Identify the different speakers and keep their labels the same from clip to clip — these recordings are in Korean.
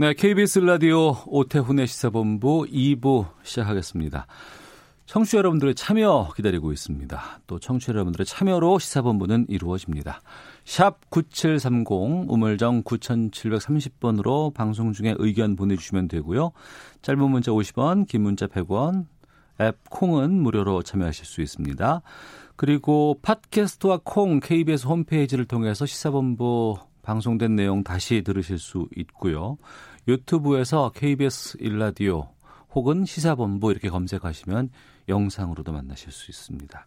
Speaker 1: 네, KBS 라디오 오태훈의 시사본부 2부 시작하겠습니다. 청취자 여러분들의 참여 기다리고 있습니다. 또 청취자 여러분들의 참여로 시사본부는 이루어집니다. 샵 9730 우물정 9730번으로 방송 중에 의견 보내주시면 되고요. 짧은 문자 50원, 긴 문자 100원, 앱 콩은 무료로 참여하실 수 있습니다. 그리고 팟캐스트와 콩 KBS 홈페이지를 통해서 시사본부 방송된 내용 다시 들으실 수 있고요. 유튜브에서 KBS 일라디오 혹은 시사본부 이렇게 검색하시면 영상으로도 만나실 수 있습니다.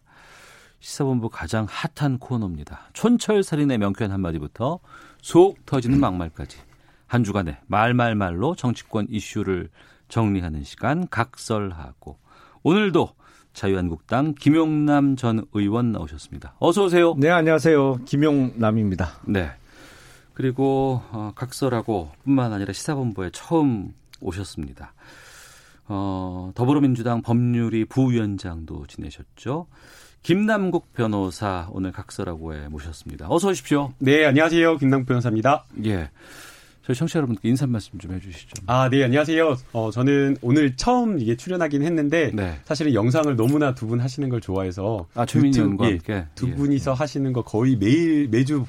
Speaker 1: 시사본부 가장 핫한 코너입니다. 촌철살인의 명쾌한 한마디부터 속 터지는 막말까지 한 주간의 말말말로 정치권 이슈를 정리하는 시간 각설하고 오늘도 자유한국당 김용남 전 의원 나오셨습니다. 어서 오세요.
Speaker 2: 네, 안녕하세요. 김용남입니다.
Speaker 1: 네. 그리고 어, 각설하고 뿐만 아니라 시사본부에 처음 오셨습니다. 어, 더불어민주당 법률위 부위원장도 지내셨죠. 김남국 변호사 오늘 각설하고에 모셨습니다. 어서 오십시오.
Speaker 3: 네, 안녕하세요. 김남국 변호사입니다.
Speaker 1: 예. 저희 청취자 여러분께 인사 말씀 좀 해주시죠.
Speaker 3: 아, 네, 안녕하세요. 어, 저는 오늘 처음 이게 출연하긴 했는데
Speaker 1: 네.
Speaker 3: 사실은 영상을 너무나 두 분 하시는 걸 좋아해서
Speaker 1: 아, 최민희 의원과
Speaker 3: 예,
Speaker 1: 함께
Speaker 3: 두
Speaker 1: 예.
Speaker 3: 분이서 하시는 거 거의 매일 매주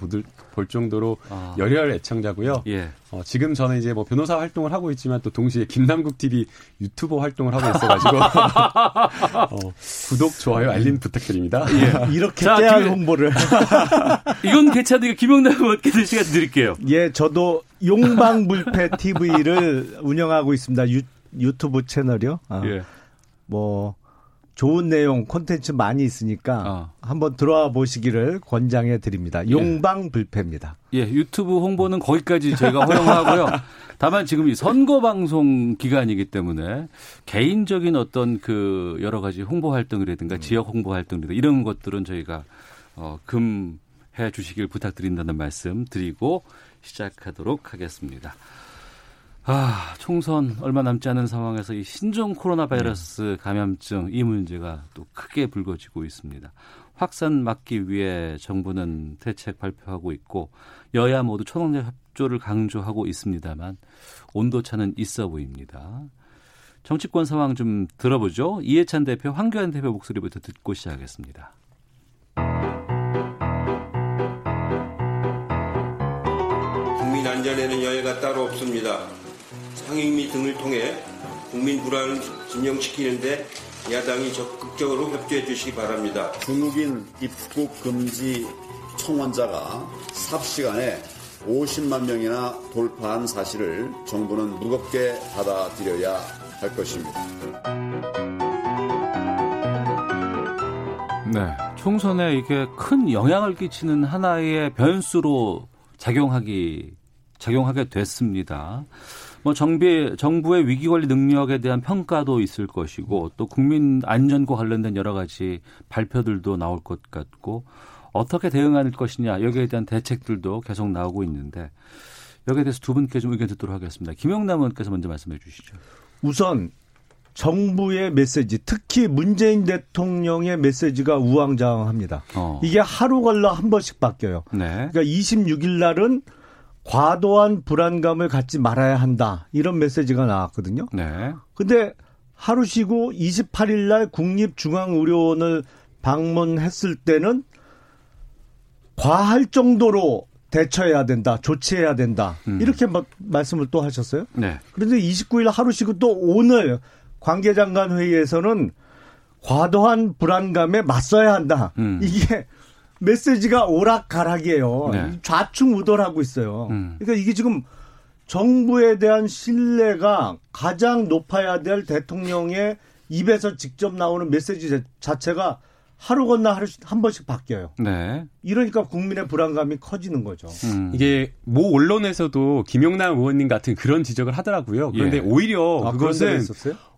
Speaker 3: 볼 정도로
Speaker 1: 아.
Speaker 3: 열혈 애청자고요.
Speaker 1: 예.
Speaker 3: 어, 지금 저는 이제 뭐 변호사 활동을 하고 있지만 또 동시에 김남국 TV 유튜버 활동을 하고 있어가지고 어, 구독, 좋아요, 알림 부탁드립니다.
Speaker 1: 예.
Speaker 2: 이렇게
Speaker 1: 자, 김-
Speaker 2: 홍보를.
Speaker 1: 이건 괜찮으니까 김용남 의원께서 시간 드릴게요.
Speaker 2: 예, 저도 용방불패 TV를 운영하고 있습니다. 유, 유튜브 채널이요. 아,
Speaker 1: 예.
Speaker 2: 뭐 좋은 내용 콘텐츠 많이 있으니까
Speaker 1: 어.
Speaker 2: 한번 들어와 보시기를 권장해 드립니다. 용방불패입니다.
Speaker 1: 예, 유튜브 홍보는 거기까지 저희가 허용하고요. 다만 지금 이 선거 방송 기간이기 때문에 개인적인 어떤 그 여러 가지 홍보 활동이라든가 지역 홍보 활동이라든가 이런 것들은 저희가 어 금해 주시길 부탁드린다는 말씀 드리고 시작하도록 하겠습니다. 아, 총선 얼마 남지 않은 상황에서 이 신종 코로나 바이러스 감염증 이 문제가 또 크게 불거지고 있습니다. 확산 막기 위해 정부는 대책 발표하고 있고 여야 모두 초동적 협조를 강조하고 있습니다만 온도차는 있어 보입니다. 정치권 상황 좀 들어보죠. 이해찬 대표, 황교안 대표 목소리부터 듣고 시작하겠습니다.
Speaker 4: 국민 안전에는 여해가 따로 없습니다. 상임위 등을 통해 국민 불안을 진정시키는데 야당이 적극적으로 협조해 주시기 바랍니다.
Speaker 5: 중국인 입국 금지 총원자가 삽시간에 50만 명이나 돌파한 사실을 정부는 무겁게 받아들여야 할 것입니다.
Speaker 1: 네. 총선에 이게 큰 영향을 끼치는 하나의 변수로 작용하기 작용하게 됐습니다. 뭐 정비 정부의 위기 관리 능력에 대한 평가도 있을 것이고 또 국민 안전과 관련된 여러 가지 발표들도 나올 것 같고 어떻게 대응할 것이냐 여기에 대한 대책들도 계속 나오고 있는데 여기에 대해서 두 분께 좀 의견 듣도록 하겠습니다. 김영남 의원께서 먼저 말씀해 주시죠.
Speaker 2: 우선 정부의 메시지, 특히 문재인 대통령의 메시지가 우왕좌왕합니다.
Speaker 1: 어.
Speaker 2: 이게 하루 걸러 한 번씩 바뀌어요.
Speaker 1: 네.
Speaker 2: 그러니까 26일 날은 과도한 불안감을 갖지 말아야 한다. 이런 메시지가 나왔거든요.
Speaker 1: 네.
Speaker 2: 근데 하루 쉬고 28일 날 국립중앙의료원을 방문했을 때는 과할 정도로 대처해야 된다, 조치해야 된다.
Speaker 1: 음.
Speaker 2: 이렇게 막 말씀을 또 하셨어요.
Speaker 1: 네.
Speaker 2: 그런데 29일 하루 쉬고 또 오늘 관계장관 회의에서는 과도한 불안감에 맞서야 한다.
Speaker 1: 음.
Speaker 2: 이게 메시지가 오락가락이에요.
Speaker 1: 네.
Speaker 2: 좌충우돌하고 있어요.
Speaker 1: 음.
Speaker 2: 그러니까 이게 지금 정부에 대한 신뢰가 가장 높아야 될 대통령의 입에서 직접 나오는 메시지 자- 자체가 하루 건너 하루 한 번씩 바뀌어요.
Speaker 1: 네.
Speaker 2: 이러니까 국민의 불안감이 커지는 거죠.
Speaker 1: 음.
Speaker 3: 이게 모 언론에서도 김용남 의원님 같은 그런 지적을 하더라고요. 그런데
Speaker 1: 예.
Speaker 3: 오히려
Speaker 2: 아,
Speaker 3: 그것은?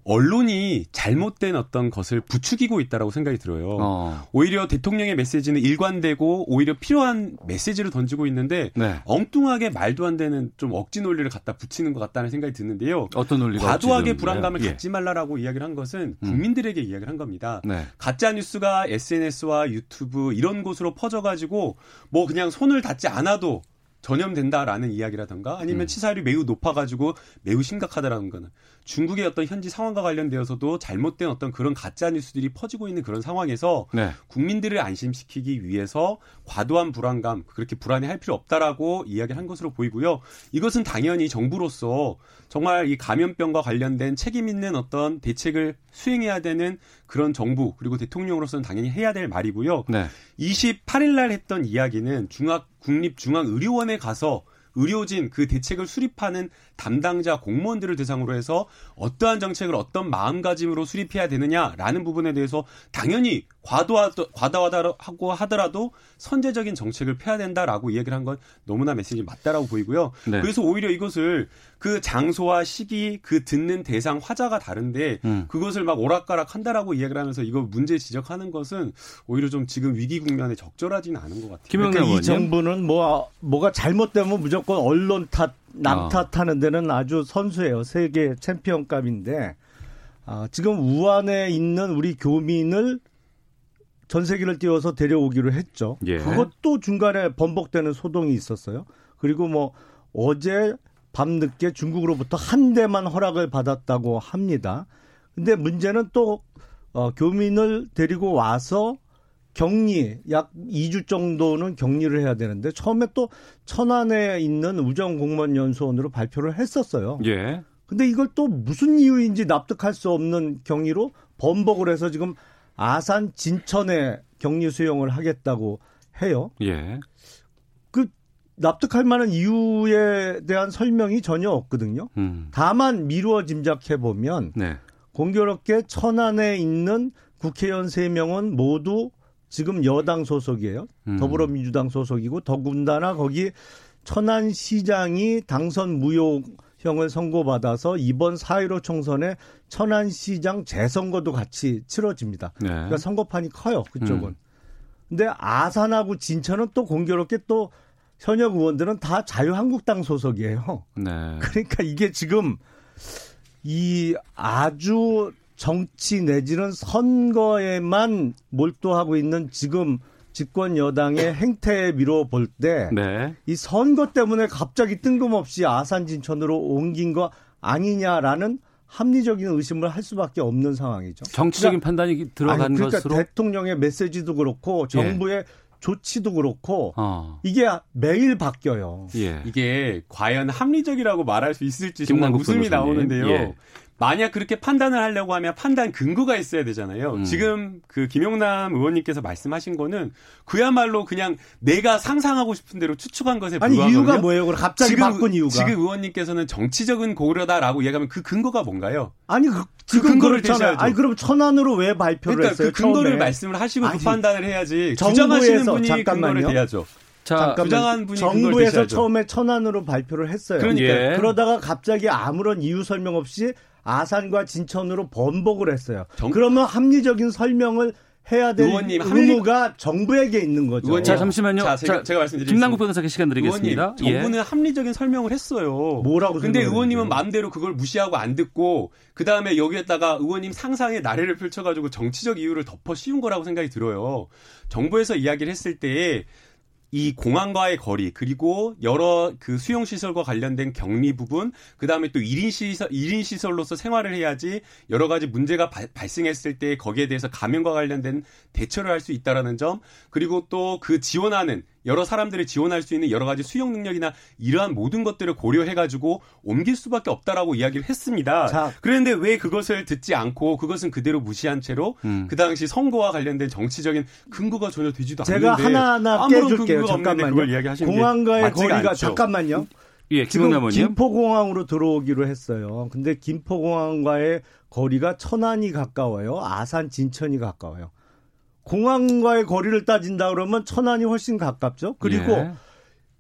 Speaker 3: 언론이 잘못된 어떤 것을 부추기고 있다라고 생각이 들어요.
Speaker 1: 어.
Speaker 3: 오히려 대통령의 메시지는 일관되고 오히려 필요한 메시지를 던지고 있는데
Speaker 1: 네.
Speaker 3: 엉뚱하게 말도 안 되는 좀 억지 논리를 갖다 붙이는 것 같다는 생각이 드는데요.
Speaker 1: 어떤 논리가
Speaker 3: 과도하게 불안감을
Speaker 1: 되는가요?
Speaker 3: 갖지 말라라고 이야기를 한 것은 국민들에게 이야기를 한 겁니다.
Speaker 1: 예. 네.
Speaker 3: 가짜 뉴스가 SNS와 유튜브 이런 곳으로 퍼져가지고 뭐 그냥 손을 닿지 않아도 전염된다라는 이야기라던가 아니면
Speaker 1: 음.
Speaker 3: 치사율이 매우 높아가지고 매우 심각하다라는 거는 중국의 어떤 현지 상황과 관련되어서도 잘못된 어떤 그런 가짜 뉴스들이 퍼지고 있는 그런 상황에서
Speaker 1: 네.
Speaker 3: 국민들을 안심시키기 위해서 과도한 불안감 그렇게 불안해할 필요 없다라고 이야기를 한 것으로 보이고요. 이것은 당연히 정부로서 정말 이 감염병과 관련된 책임 있는 어떤 대책을 수행해야 되는 그런 정부 그리고 대통령으로서는 당연히 해야 될 말이고요.
Speaker 1: 네.
Speaker 3: 28일 날 했던 이야기는 중앙 국립중앙의료원에 가서 의료진 그 대책을 수립하는 담당자 공무원들을 대상으로 해서 어떠한 정책을 어떤 마음가짐으로 수립해야 되느냐라는 부분에 대해서 당연히 과도하, 과다하고 하더라도 선제적인 정책을 펴야 된다라고 이야기를 한 건 너무나 메시지 맞다라고 보이고요.
Speaker 1: 네.
Speaker 3: 그래서 오히려 이것을 그 장소와 시기, 그 듣는 대상 화자가 다른데
Speaker 1: 음.
Speaker 3: 그것을 막 오락가락 한다라고 이야기를 하면서 이거 문제 지적하는 것은 오히려 좀 지금 위기 국면에 적절하지는 않은 것 같아요.
Speaker 1: 김영남
Speaker 2: 그러니까 이. 정부는 뭐 뭐가 잘못되면 무조건 언론 탓, 남
Speaker 1: 어.
Speaker 2: 탓하는 데는 아주 선수예요. 세계 챔피언급인데 아, 지금 우한에 있는 우리 교민을 전 세계를 띄워서 데려오기로 했죠.
Speaker 1: 예.
Speaker 2: 그것도 중간에 번복되는 소동이 있었어요. 그리고 뭐 어제 밤늦게 중국으로부터 한 대만 허락을 받았다고 합니다. 근데 문제는 또 어, 교민을 데리고 와서 격리 약 2주 정도는 격리를 해야 되는데 처음에 또 천안에 있는 우정공무원연수원으로 발표를 했었어요.
Speaker 1: 예.
Speaker 2: 근데 이걸 또 무슨 이유인지 납득할 수 없는 경위로 번복을 해서 지금 아산 진천에 격리 수용을 하겠다고 해요.
Speaker 1: 예.
Speaker 2: 그 납득할 만한 이유에 대한 설명이 전혀 없거든요.
Speaker 1: 음.
Speaker 2: 다만 미루어 짐작해 보면
Speaker 1: 네.
Speaker 2: 공교롭게 천안에 있는 국회의원 3명은 모두 지금 여당 소속이에요.
Speaker 1: 음.
Speaker 2: 더불어민주당 소속이고 더군다나 거기 천안시장이 당선 무효형을 선고받아서 이번 4.15 총선에 천안시장 재선거도 같이 치러집니다.
Speaker 1: 네.
Speaker 2: 그러니까 선거판이 커요. 그쪽은.
Speaker 1: 음.
Speaker 2: 근데 아산하고 진천은 또 공교롭게 또 현역 의원들은 다 자유한국당 소속이에요.
Speaker 1: 네.
Speaker 2: 그러니까 이게 지금 이 아주 정치 내지는 선거에만 몰두하고 있는 지금 집권 여당의 행태에 미뤄 볼 때이
Speaker 1: 네.
Speaker 2: 선거 때문에 갑자기 뜬금없이 아산 진천으로 옮긴 거 아니냐라는 합리적인 의심을 할 수밖에 없는 상황이죠.
Speaker 1: 정치적인 판단이 들어간
Speaker 2: 아니, 그러니까
Speaker 1: 것으로
Speaker 2: 대통령의 메시지도 그렇고 정부의 조치도 그렇고
Speaker 1: 어.
Speaker 2: 이게 매일 바뀌어요.
Speaker 1: 예.
Speaker 3: 이게 과연 합리적이라고 말할 수 있을지 정말 웃음이
Speaker 1: 변호사님.
Speaker 3: 나오는데요.
Speaker 1: 예.
Speaker 3: 만약 그렇게 판단을 하려고 하면 판단 근거가 있어야 되잖아요.
Speaker 1: 음.
Speaker 3: 지금 그 김용남 의원님께서 말씀하신 거는 그야말로 그냥 내가 상상하고 싶은 대로 추측한 것에
Speaker 2: 아니
Speaker 3: 불과하거든요.
Speaker 2: 이유가 뭐예요? 그럼 갑자기
Speaker 3: 지금,
Speaker 2: 바꾼 이유가
Speaker 3: 지금 의원님께서는 정치적인 고려다라고 얘기하면 그 근거가 뭔가요?
Speaker 2: 아니 그, 지금
Speaker 3: 근거를. 대셔야죠.
Speaker 2: 아니 그럼 천안으로 왜 발표를
Speaker 3: 그러니까
Speaker 2: 했어요?
Speaker 3: 그 근거를
Speaker 2: 처음에?
Speaker 3: 말씀을 하시고
Speaker 2: 아니,
Speaker 3: 그 판단을 해야지 주장하시는 분이
Speaker 2: 잠깐만요.
Speaker 3: 근거를 대야죠.
Speaker 1: 자,
Speaker 2: 잠깐만, 정부에서. 처음에 천안으로 발표를 했어요.
Speaker 3: 그러니까요.
Speaker 1: 예.
Speaker 2: 그러다가 갑자기 아무런 이유 설명 없이 아산과 진천으로 번복을 했어요.
Speaker 3: 정-
Speaker 2: 그러면 합리적인 설명을 해야 될
Speaker 3: 의원님, 합리-
Speaker 2: 의무가 정부에게 있는 거죠.
Speaker 3: 의원님,
Speaker 1: 자, 잠시만요.
Speaker 3: 자, 제가,
Speaker 1: 자,
Speaker 3: 제가 말씀드리겠습니다.
Speaker 1: 김남국 변호사께 시간 드리겠습니다.
Speaker 3: 의원님, 정부는 합리적인 설명을 했어요.
Speaker 2: 뭐라고
Speaker 3: 근데 의원님은? 마음대로 그걸 무시하고 안 듣고 그 다음에 여기에다가 의원님 상상의 나래를 펼쳐가지고 정치적 이유를 덮어 씌운 거라고 생각이 들어요. 정부에서 이야기를 했을 때에 이 공항과의 거리 그리고 여러 그 수용 시설과 관련된 격리 부분 그다음에 또 1인 시설 1인 시설로서 생활을 해야지 여러 가지 문제가 발- 발생했을 때 거기에 대해서 감염과 관련된 대처를 할 수 있다라는 점 그리고 또 그 지원하는 여러 사람들을 지원할 수 있는 여러 가지 수용 능력이나 이러한 모든 것들을 고려해 가지고 옮길 수밖에 없다라고 이야기를 했습니다.
Speaker 2: 자.
Speaker 3: 그런데 왜 그것을 듣지 않고 그것은 그대로 무시한 채로
Speaker 1: 음.
Speaker 3: 그 당시 선거와 관련된 정치적인 근거가 전혀 되지도
Speaker 2: 제가
Speaker 3: 않는데
Speaker 2: 하나하나
Speaker 3: 아무런
Speaker 2: 깨줄게요.
Speaker 3: 근거가 없는데
Speaker 2: 잠깐만요.
Speaker 3: 그걸 이야기하시는 게
Speaker 2: 공항과의 거리가
Speaker 3: 않죠.
Speaker 2: 잠깐만요.
Speaker 1: 예,
Speaker 2: 지금. 김포공항으로 들어오기로 했어요. 근데 김포공항과의 거리가 천안이 가까워요. 아산 진천이 가까워요. 공항과의 거리를 따진다 그러면 천안이 훨씬 가깝죠. 그리고
Speaker 1: 예.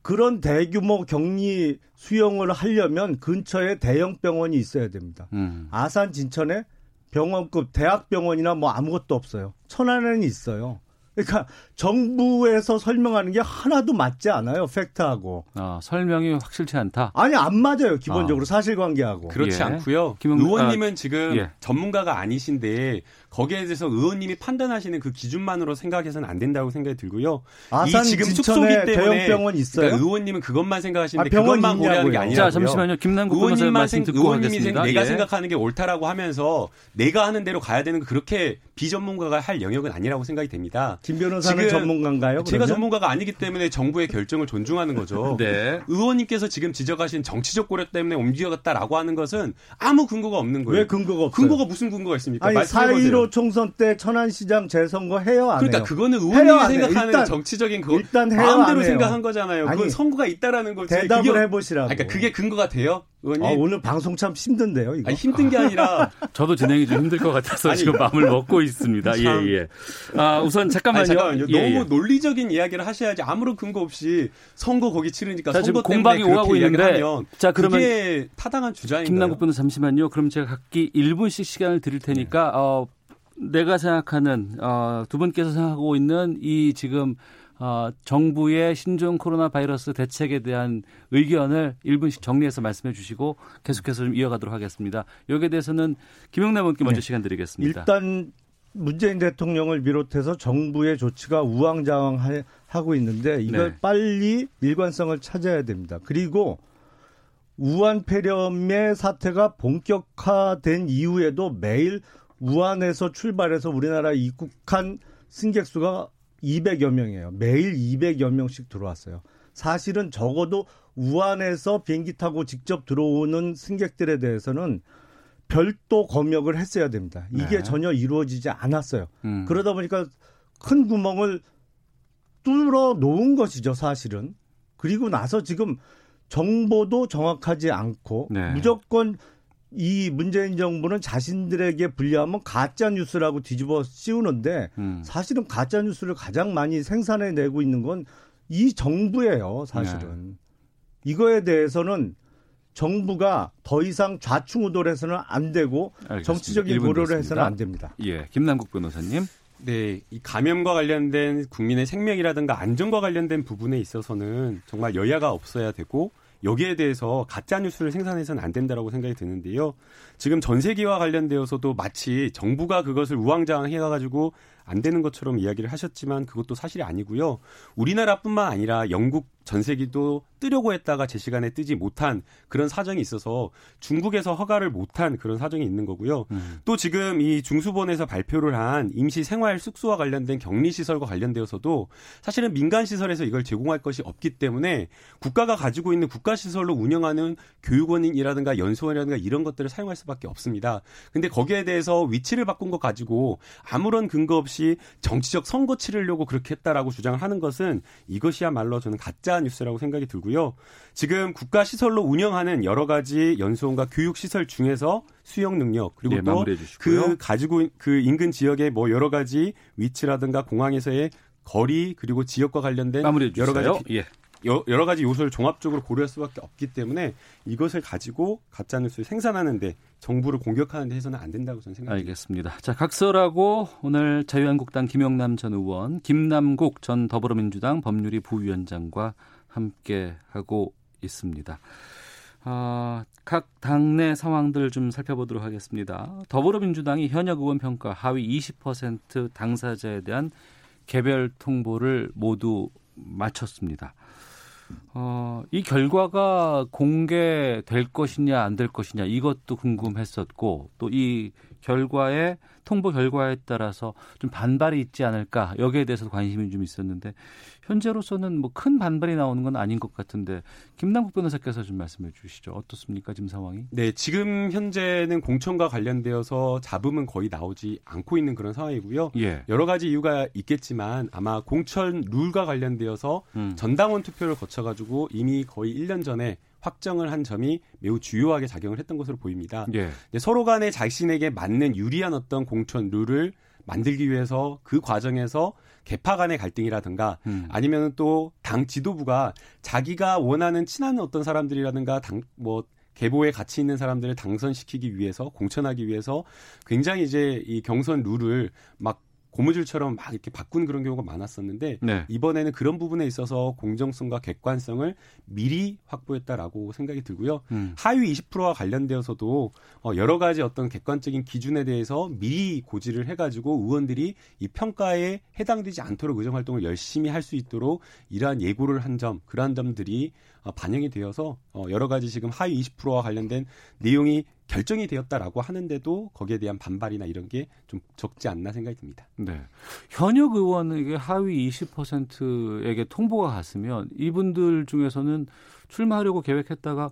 Speaker 2: 그런 대규모 격리 수용을 하려면 근처에 대형 병원이 있어야 됩니다.
Speaker 1: 음.
Speaker 2: 아산 진천에 병원급 대학병원이나 뭐 아무것도 없어요. 천안에는 있어요. 그러니까 정부에서 설명하는 게 하나도 맞지 않아요. 팩트하고.
Speaker 1: 아, 설명이 확실치 않다.
Speaker 2: 아니 안 맞아요. 기본적으로
Speaker 1: 아.
Speaker 2: 사실관계하고.
Speaker 3: 그렇지
Speaker 1: 예.
Speaker 3: 않고요.
Speaker 1: 김영-
Speaker 3: 의원님은
Speaker 1: 아,
Speaker 3: 지금
Speaker 1: 예.
Speaker 3: 전문가가 아니신데 거기에 대해서 의원님이 판단하시는 그 기준만으로 생각해서는 안 된다고 생각이 들고요.
Speaker 2: 아산
Speaker 3: 이 지금 숙소기 때문에
Speaker 2: 대형 병원 있어요?
Speaker 3: 그러니까 의원님은 그것만 생각하시는데
Speaker 2: 아, 병원
Speaker 3: 그것만 고려하는 게. 아니라고요.
Speaker 1: 자, 잠시만요. 김남국
Speaker 3: 의원님만
Speaker 1: 말씀
Speaker 3: 생,
Speaker 1: 듣고
Speaker 3: 의원님이
Speaker 1: 하겠습니다.
Speaker 3: 생, 내가
Speaker 1: 예.
Speaker 3: 생각하는 게 옳다라고 하면서 내가 하는 대로 가야 되는 거 그렇게 비전문가가 할 영역은 아니라고 생각이 됩니다.
Speaker 2: 김 변호사는 전문가인가요?
Speaker 3: 제가
Speaker 2: 그러면?
Speaker 3: 전문가가 아니기 때문에 정부의 결정을 존중하는 거죠.
Speaker 1: 네.
Speaker 3: 의원님께서 지금 지적하신 정치적 고려 때문에 옮겨갔다라고 하는 것은 아무 근거가 없는 거예요.
Speaker 2: 왜 근거가 없어요?
Speaker 3: 근거가 무슨 근거가 있습니까?
Speaker 2: 아니
Speaker 3: 말씀해보세요.
Speaker 2: 4.15 총선 때 천안시장 재선거 해요 안
Speaker 3: 그러니까
Speaker 2: 해요?
Speaker 3: 그거는 의원님이? 생각하는
Speaker 2: 일단-
Speaker 3: 정치적인 그
Speaker 2: 일단 해요,
Speaker 3: 마음대로? 생각한 거잖아요. 그건
Speaker 2: 아니,
Speaker 3: 선거가 있다라는 걸
Speaker 2: 대답을
Speaker 3: 그게-
Speaker 2: 해보시라고.
Speaker 3: 그러니까 그게 근거가 돼요, 의원님?
Speaker 2: 아, 오늘 방송 참 힘든데요, 이거.
Speaker 3: 아니, 힘든 게 아니라
Speaker 1: 저도 진행이 좀 힘들 것 같아서
Speaker 3: 아니,
Speaker 1: 지금 마음을 먹고 있습니다.
Speaker 3: 참.
Speaker 1: 예, 예. 아, 우선 잠깐만요.
Speaker 3: 아니, 잠깐만요.
Speaker 1: 예,
Speaker 3: 너무
Speaker 1: 예.
Speaker 3: 논리적인 이야기를 하셔야지 아무런 근거 없이 선거 거기 치르니까
Speaker 1: 자, 지금
Speaker 3: 선거 때문에
Speaker 1: 공방이 오가고 있는데 자, 그러면
Speaker 3: 그게 타당한 주장인가요?
Speaker 1: 김남국 변호사 잠시만요. 그럼 제가 각기 1분씩 시간을 드릴 테니까 어, 내가 생각하는 어, 두 분께서 생각하고 있는 이 지금 어, 정부의 신종 코로나 바이러스 대책에 대한 의견을 1분씩 정리해서 말씀해 주시고 계속해서 좀 이어가도록 하겠습니다. 여기에 대해서는 김영남 의원께 먼저
Speaker 2: 네.
Speaker 1: 시간 드리겠습니다.
Speaker 2: 일단 문재인 대통령을 비롯해서 정부의 조치가 우왕좌왕하고 있는데 이걸
Speaker 1: 네.
Speaker 2: 빨리 일관성을 찾아야 됩니다. 그리고 우한 폐렴의 사태가 본격화된 이후에도 매일 우한에서 출발해서 우리나라 입국한 승객 수가 200여 명이에요. 매일 200여 명씩 들어왔어요. 사실은 적어도 우한에서 비행기 타고 직접 들어오는 승객들에 대해서는 별도 검역을 했어야 됩니다. 이게
Speaker 1: 네.
Speaker 2: 전혀 이루어지지 않았어요.
Speaker 1: 음.
Speaker 2: 그러다 보니까 큰 구멍을 뚫어 놓은 것이죠, 사실은. 그리고 나서 지금 정보도 정확하지 않고
Speaker 1: 네.
Speaker 2: 무조건 이 문재인 정부는 자신들에게 불리하면 가짜 뉴스라고 뒤집어 씌우는데
Speaker 1: 음.
Speaker 2: 사실은 가짜 뉴스를 가장 많이 생산해 내고 있는 건 이 정부예요, 사실은.
Speaker 1: 네.
Speaker 2: 이거에 대해서는 정부가 더 이상 좌충우돌 해서는 안 되고
Speaker 1: 알겠습니다.
Speaker 2: 정치적인 고려를
Speaker 1: 됐습니다.
Speaker 2: 해서는 안 됩니다.
Speaker 1: 예, 김남국 변호사님.
Speaker 3: 네, 이 감염과 관련된 국민의 생명이라든가 안전과 관련된 부분에 있어서는 정말 여야가 없어야 되고 여기에 대해서 가짜 뉴스를 생산해서는 안 된다라고 생각이 드는데요. 지금 전 세계와 관련되어서도 마치 정부가 그것을 우왕좌왕 해가지고 안 되는 것처럼 이야기를 하셨지만 그것도 사실이 아니고요. 우리나라뿐만 아니라 영국 전세기도 뜨려고 했다가 제 시간에 뜨지 못한 그런 사정이 있어서 중국에서 허가를 못한 그런 사정이 있는 거고요.
Speaker 1: 음.
Speaker 3: 또 지금 이 중수본에서 발표를 한 임시 생활 숙소와 관련된 격리 시설과 관련되어서도 사실은 민간 시설에서 이걸 제공할 것이 없기 때문에 국가가 가지고 있는 국가 시설로 운영하는 교육원이라든가 연수원이라든가 이런 것들을 사용할 수밖에 없습니다. 근데 거기에 대해서 위치를 바꾼 것 가지고 아무런 근거 없이 정치적 선거 치르려고 그렇게 했다라고 주장을 하는 것은 이것이야말로 저는 가짜 뉴스라고 생각이 들고요. 지금 국가 시설로 운영하는 여러 가지 연수원과 교육 시설 중에서 수용 능력 그리고
Speaker 1: 예,
Speaker 3: 또
Speaker 1: 마무리해 주시고요.
Speaker 3: 그 가지고 있- 그 인근 지역의 뭐 여러 가지 위치라든가 공항에서의 거리 그리고 지역과 관련된 여러. 가지
Speaker 1: 예.
Speaker 3: 여- 여러 가지 요소를 종합적으로 고려할 수밖에 없기 때문에 이것을 가지고 가짜 뉴스를 생산하는데 정부를 공격하는 데 해서는 안 된다고 저는 생각합니다.
Speaker 1: 알겠습니다. 자, 각설하고 오늘 자유한국당 김영남 전 의원, 김남국 전 더불어민주당 법률위 부위원장과 함께 하고 있습니다. 아, 각 당내 상황들 좀 살펴보도록 하겠습니다. 더불어민주당이 현역 의원 평가 하위 20% 당사자에 대한 개별 통보를 모두 마쳤습니다. 어, 이 결과가 공개될 것이냐 안 될 것이냐 이것도 궁금했었고 또 이 결과에 통보 결과에 따라서 좀 반발이 있지 않을까 여기에 대해서 관심이 좀 있었는데 현재로서는 뭐 큰 반발이 나오는 건 아닌 것 같은데 김남국 변호사께서 좀 말씀해 주시죠 어떻습니까 지금 상황이?
Speaker 3: 네, 지금 현재는 공천과 관련되어서 잡음은 거의 나오지 않고 있는 그런 상황이고요.
Speaker 1: 예.
Speaker 3: 여러 가지 이유가 있겠지만 아마 공천 룰과 관련되어서
Speaker 1: 음.
Speaker 3: 전당원 투표를 거쳐가지고 이미 거의 1년 전에 확정을 한 점이 매우 주요하게 작용을 했던 것으로 보입니다.
Speaker 1: 예.
Speaker 3: 서로 간에 자신에게 맞는 유리한 어떤 공천 룰을 만들기 위해서 그 과정에서 개파 간의 갈등이라든가
Speaker 1: 음.
Speaker 3: 아니면 또 당 지도부가 자기가 원하는 친한 어떤 사람들이라든가 당뭐 계보에 가치 있는 사람들을 당선시키기 위해서 공천하기 위해서 굉장히 이제 이 경선 룰을 막 고무줄처럼 막 이렇게 바꾼 그런 경우가 많았었는데
Speaker 1: 네.
Speaker 3: 이번에는 그런 부분에 있어서 공정성과 객관성을 미리 확보했다라고 생각이 들고요.
Speaker 1: 음.
Speaker 3: 하위 20%와 관련되어서도 어, 여러 가지 어떤 객관적인 기준에 대해서 미리 고지를 해가지고 의원들이 이 평가에 해당되지 않도록 의정 활동을 열심히 할 수 있도록 이러한 예고를 한 점, 그러한 점들이 어, 반영이 되어서 어, 여러 가지 지금 하위 20%와 관련된 내용이 결정이 되었다라고 하는데도 거기에 대한 반발이나 이런 게 좀 적지 않나 생각이 듭니다.
Speaker 1: 네. 현역 의원에게 하위 20%에게 통보가 갔으면 이분들 중에서는 출마하려고 계획했다가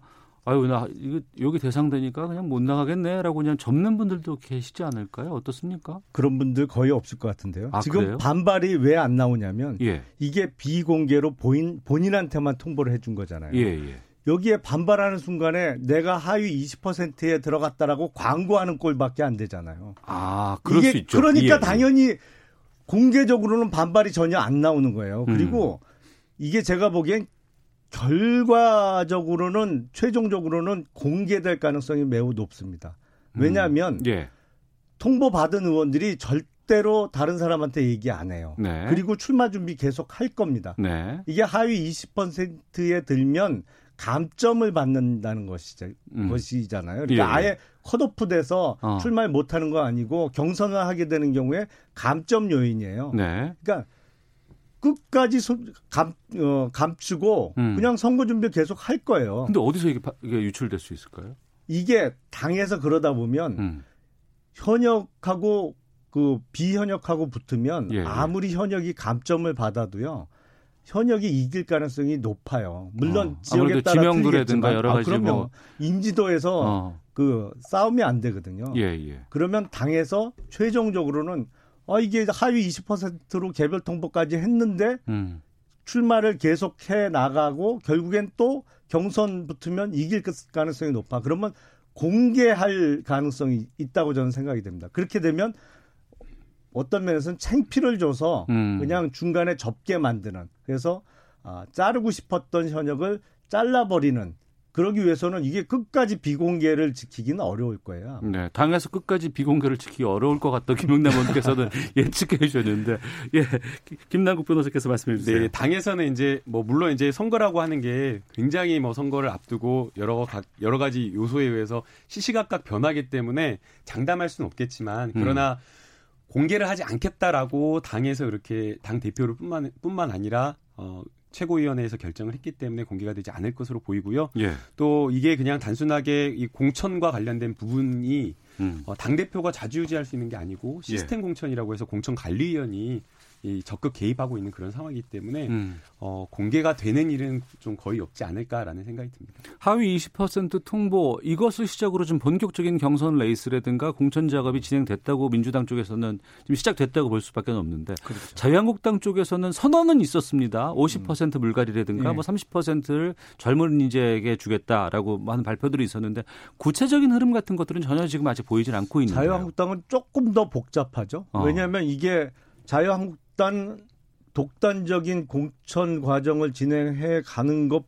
Speaker 1: 아유 나 이거 여기 대상되니까 그냥 못 나가겠네라고 그냥 접는 분들도 계시지 않을까요? 어떻습니까?
Speaker 2: 그런 분들 거의 없을 것 같은데요.
Speaker 1: 아,
Speaker 2: 지금
Speaker 1: 그래요?
Speaker 2: 반발이 왜 안 나오냐면
Speaker 1: 예.
Speaker 2: 이게 비공개로 본인, 본인한테만 통보를 해준 거잖아요.
Speaker 1: 예, 예.
Speaker 2: 여기에 반발하는 순간에 내가 하위 20%에 들어갔다라고 광고하는 꼴밖에 안 되잖아요.
Speaker 1: 아, 그럴
Speaker 2: 이게
Speaker 1: 수 있죠.
Speaker 2: 그러니까
Speaker 1: 예, 예.
Speaker 2: 당연히 공개적으로는 반발이 전혀 안 나오는 거예요.
Speaker 1: 음.
Speaker 2: 그리고 이게 제가 보기엔 결과적으로는 최종적으로는 공개될 가능성이 매우 높습니다. 왜냐하면
Speaker 1: 예.
Speaker 2: 통보 받은 의원들이 절대로 다른 사람한테 얘기 안 해요.
Speaker 1: 네.
Speaker 2: 그리고 출마 준비 계속 할 겁니다.
Speaker 1: 네.
Speaker 2: 이게 하위 20%에 들면 감점을 받는다는 것이죠,
Speaker 1: 음.
Speaker 2: 것이잖아요. 그러니까
Speaker 1: 예, 예.
Speaker 2: 아예 컷오프돼서
Speaker 1: 어.
Speaker 2: 출마를 못하는 거 아니고 경선을 하게 되는 경우에 감점 요인이에요.
Speaker 1: 네.
Speaker 2: 그러니까 끝까지 소- 감, 어, 감추고
Speaker 1: 음.
Speaker 2: 그냥 선거 준비 계속 할 거예요.
Speaker 1: 근데 어디서 이게, 파- 이게 유출될 수 있을까요?
Speaker 2: 이게 당에서 그러다 보면
Speaker 1: 음.
Speaker 2: 현역하고 그 비현역하고 붙으면
Speaker 1: 예, 예.
Speaker 2: 아무리 현역이 감점을 받아도요. 현역이 이길 가능성이 높아요. 물론
Speaker 1: 어,
Speaker 2: 지역에 따라
Speaker 1: 지명도라든가 여러 가지
Speaker 2: 아, 그럼요.
Speaker 1: 뭐-
Speaker 2: 인지도에서
Speaker 1: 어.
Speaker 2: 그 싸움이 안 되거든요.
Speaker 1: 예, 예.
Speaker 2: 그러면 당에서 최종적으로는 아 이게 하위 20%로 개별 통보까지 했는데
Speaker 1: 음.
Speaker 2: 출마를 계속해 나가고 결국엔 또 경선 붙으면 이길 가능성이 높아. 그러면 공개할 가능성이 있다고 저는 생각이 됩니다. 그렇게 되면 어떤 면에서는 챙피를 줘서
Speaker 1: 음.
Speaker 2: 그냥 중간에 접게 만드는 그래서 아, 자르고 싶었던 현역을 잘라버리는 그러기 위해서는 이게 끝까지 비공개를 지키기는 어려울 거예요.
Speaker 1: 네, 당에서 끝까지 비공개를 지키기 어려울 것 같다. 김영남 의원께서는 예측해 주셨는데, 예, 기- 김남국 변호사께서 말씀해 주세요.
Speaker 3: 네, 당에서는 이제 뭐 물론 이제 선거라고 하는 게 굉장히 뭐 선거를 앞두고 여러 가, 여러 가지 요소에 의해서 시시각각 변하기 때문에 장담할 수는 없겠지만 그러나 공개를 하지 않겠다라고 당에서 이렇게 당 대표를 뿐만 뿐만 아니라 어 최고위원회에서 결정을 했기 때문에 공개가 되지 않을 것으로 보이고요.
Speaker 1: 예,
Speaker 3: 또 이게 그냥 단순하게 이 공천과 관련된 부분이
Speaker 1: 음.
Speaker 3: 어, 당 대표가 좌지우지할 수 있는 게 아니고 시스템 공천이라고 해서 공천 관리위원이 이 적극 개입하고 있는 그런 상황이기 때문에
Speaker 1: 음.
Speaker 3: 어, 공개가 되는 일은 좀 거의 없지 않을까라는 생각이 듭니다.
Speaker 1: 하위 20% 통보 이것을 시작으로 좀 본격적인 경선 레이스라든가 공천 작업이 진행됐다고 민주당 쪽에서는 지금 시작됐다고 볼 수밖에 없는데 자유한국당 쪽에서는 선언은 있었습니다. 50% 물갈이라든가
Speaker 2: 예.
Speaker 1: 뭐 30%를 젊은 인재에게 주겠다라고 하는 발표들이 있었는데 구체적인 흐름 같은 것들은 전혀 지금 아직 보이질 않고 있는데요.
Speaker 2: 자유한국당은 조금 더 복잡하죠.
Speaker 1: 어.
Speaker 2: 왜냐하면 이게 자유한국 당 독단적인 공천 과정을 진행해 가는 것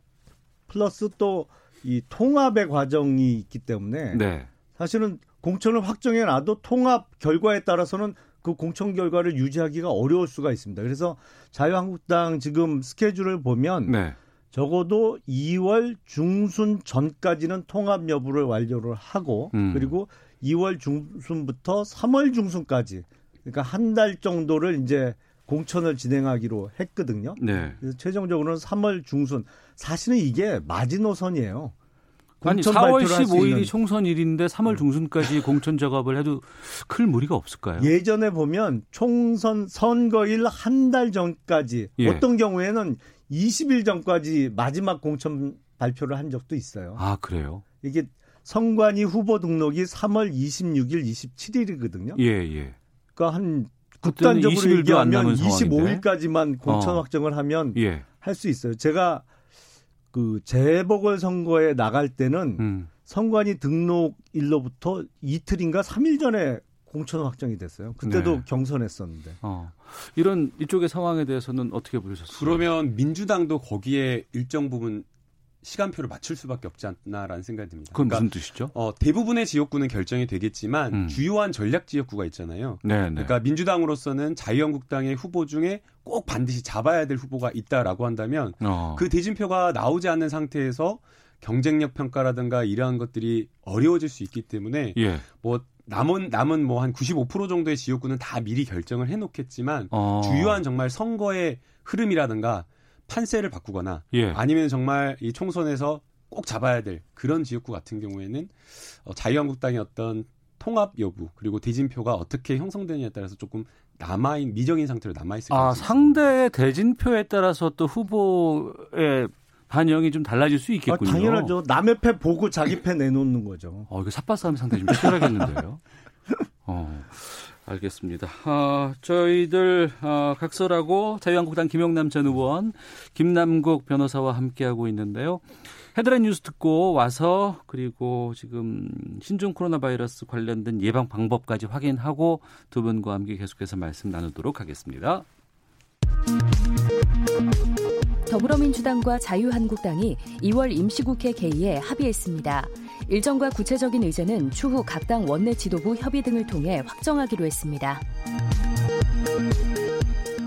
Speaker 2: 플러스 또 이 통합의 과정이 있기 때문에
Speaker 1: 네.
Speaker 2: 사실은 공천을 확정해 놔도 통합 결과에 따라서는 그 공천 결과를 유지하기가 어려울 수가 있습니다. 그래서 자유한국당 지금 스케줄을 보면
Speaker 1: 네.
Speaker 2: 적어도 2월 중순 전까지는 통합 여부를 완료를 하고
Speaker 1: 음.
Speaker 2: 그리고 2월 중순부터 3월 중순까지 그러니까 한 달 정도를 이제 공천을 진행하기로 했거든요.
Speaker 1: 네.
Speaker 2: 최종적으로는 3월 중순. 사실은 이게 마지노선이에요.
Speaker 1: 아니
Speaker 2: 공천
Speaker 1: 4월
Speaker 2: 발표를 할수
Speaker 1: 15일이
Speaker 2: 있는.
Speaker 1: 총선일인데 3월 중순까지 공천 작업을 해도 클 무리가 없을까요?
Speaker 2: 예전에 보면 총선 선거일 한 달 전까지
Speaker 1: 예.
Speaker 2: 어떤 경우에는 20일 전까지 마지막 공천 발표를 한 적도 있어요.
Speaker 1: 아 그래요?
Speaker 2: 이게 선관위 후보 등록이 3월 26일, 27일이거든요.
Speaker 1: 예 예.
Speaker 2: 그러니까 한 극단적으로
Speaker 1: 20일 도안 남은
Speaker 2: 얘기하면
Speaker 1: 상황인데.
Speaker 2: 25일까지만 공천
Speaker 1: 어.
Speaker 2: 확정을 하면
Speaker 1: 예.
Speaker 2: 할수 있어요. 제가 그 재보궐 선거에 나갈 때는
Speaker 1: 음.
Speaker 2: 선관위 등록일로부터 이틀인가 3일 전에 공천 확정이 됐어요. 그때도
Speaker 1: 네.
Speaker 2: 경선했었는데.
Speaker 1: 어. 이런 이쪽의 상황에 대해서는 어떻게 보셨어요?
Speaker 3: 그러면 민주당도 거기에 일정 부분 시간표를 맞출 수밖에 없지 않나라는 생각이 듭니다.
Speaker 1: 그건
Speaker 3: 그러니까
Speaker 1: 무슨 뜻이죠?
Speaker 3: 어, 대부분의 지역구는 결정이 되겠지만
Speaker 1: 음.
Speaker 3: 주요한 전략 지역구가 있잖아요.
Speaker 1: 네, 네.
Speaker 3: 그러니까 민주당으로서는 자유한국당의 후보 중에 꼭 반드시 잡아야 될 후보가 있다라고 한다면
Speaker 1: 어.
Speaker 3: 그 대진표가 나오지 않는 상태에서 경쟁력 평가라든가 이러한 것들이 어려워질 수 있기 때문에
Speaker 1: 예.
Speaker 3: 뭐 남은 남은 뭐 한 95% 정도의 지역구는 다 미리 결정을 해놓겠지만
Speaker 1: 어.
Speaker 3: 주요한 정말 선거의 흐름이라든가 판세를 바꾸거나
Speaker 1: 예.
Speaker 3: 아니면 정말 이 총선에서 꼭 잡아야 될 그런 지역구 같은 경우에는 어, 자유한국당의 어떤 통합 여부 그리고 대진표가 어떻게 형성되느냐에 따라서 조금 남아있 미정인 상태로 남아 있을
Speaker 1: 아,
Speaker 3: 가능성이
Speaker 1: 상대의 대진표에 따라서 또 후보의 반영이 좀 달라질 수
Speaker 2: 아,
Speaker 1: 있겠군요.
Speaker 2: 당연하죠. 남의 패 보고 자기 패 내놓는 거죠.
Speaker 1: 어, 이거 삿바 싸움 상당히 좀 치열하겠는데요. 어, 알겠습니다. 아, 저희들 어, 각설하고 자유한국당 김영남 전 의원, 김남국 변호사와 함께하고 있는데요. 헤드라인 뉴스 듣고 와서 그리고 지금 신종 코로나 바이러스 관련된 예방 방법까지 확인하고 두 분과 함께 계속해서 말씀 나누도록 하겠습니다.
Speaker 6: 더불어민주당과 자유한국당이 2월 임시국회 개의에 합의했습니다. 일정과 구체적인 의제는 추후 각 당 원내 지도부 협의 등을 통해 확정하기로 했습니다.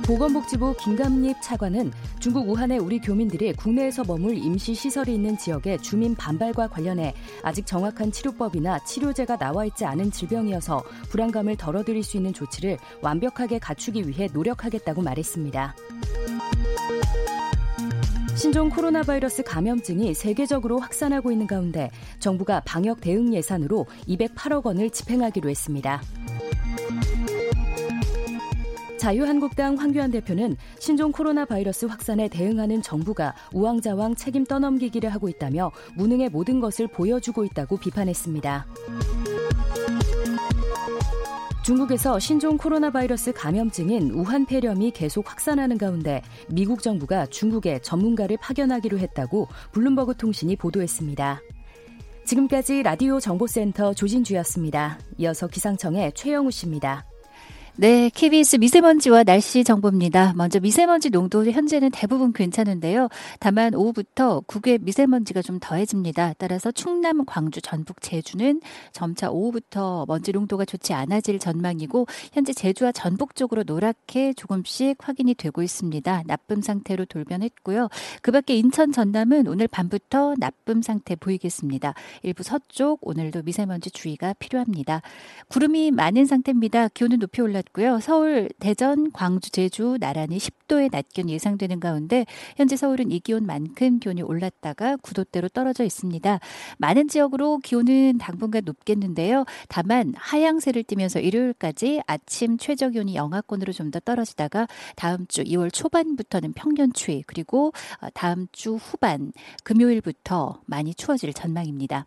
Speaker 6: 보건복지부 김감립 차관은 중국 우한의 우리 교민들이 국내에서 머물 임시 시설이 있는 지역의 주민 반발과 관련해 아직 정확한 치료법이나 치료제가 나와 있지 않은 질병이어서 불안감을 덜어드릴 수 있는 조치를 완벽하게 갖추기 위해 노력하겠다고 말했습니다. 신종 코로나 바이러스 감염증이 세계적으로 확산하고 있는 가운데 정부가 방역 대응 예산으로 208억 원을 집행하기로 했습니다. 자유한국당 황교안 대표는 신종 코로나 바이러스 확산에 대응하는 정부가 우왕좌왕 책임 떠넘기기를 하고 있다며 무능의 모든 것을 보여주고 있다고 비판했습니다. 중국에서 신종 코로나 바이러스 감염증인 우한 폐렴이 계속 확산하는 가운데 미국 정부가 중국에 전문가를 파견하기로 했다고 블룸버그 통신이 보도했습니다. 지금까지 라디오 정보센터 조진주였습니다. 이어서 기상청의 최영우 씨입니다.
Speaker 7: 네, KBS 미세먼지와 날씨 정보입니다. 먼저 미세먼지 농도 현재는 대부분 괜찮은데요. 다만 오후부터 국외 미세먼지가 좀 더해집니다. 따라서 충남, 광주, 전북, 제주는 점차 오후부터 먼지 농도가 좋지 않아질 전망이고 현재 제주와 전북 쪽으로 노랗게 조금씩 확인이 되고 있습니다. 나쁨 상태로 돌변했고요. 그밖에 인천, 전남은 오늘 밤부터 나쁨 상태 보이겠습니다. 일부 서쪽 오늘도 미세먼지 주의가 필요합니다. 구름이 많은 상태입니다. 기온은 높이 올라 고요 서울, 대전, 광주, 제주 나란히 10도의 낮 기온 예상되는 가운데 현재 서울은 이 기온만큼 기온이 올랐다가 9도대로 떨어져 있습니다. 많은 지역으로 기온은 당분간 높겠는데요. 다만 하향세를 띠면서 일요일까지 아침 최저 기온이 영하권으로 좀 더 떨어지다가 다음 주 2월 초반부터는 평년 추위 그리고 다음 주 후반 금요일부터 많이 추워질 전망입니다.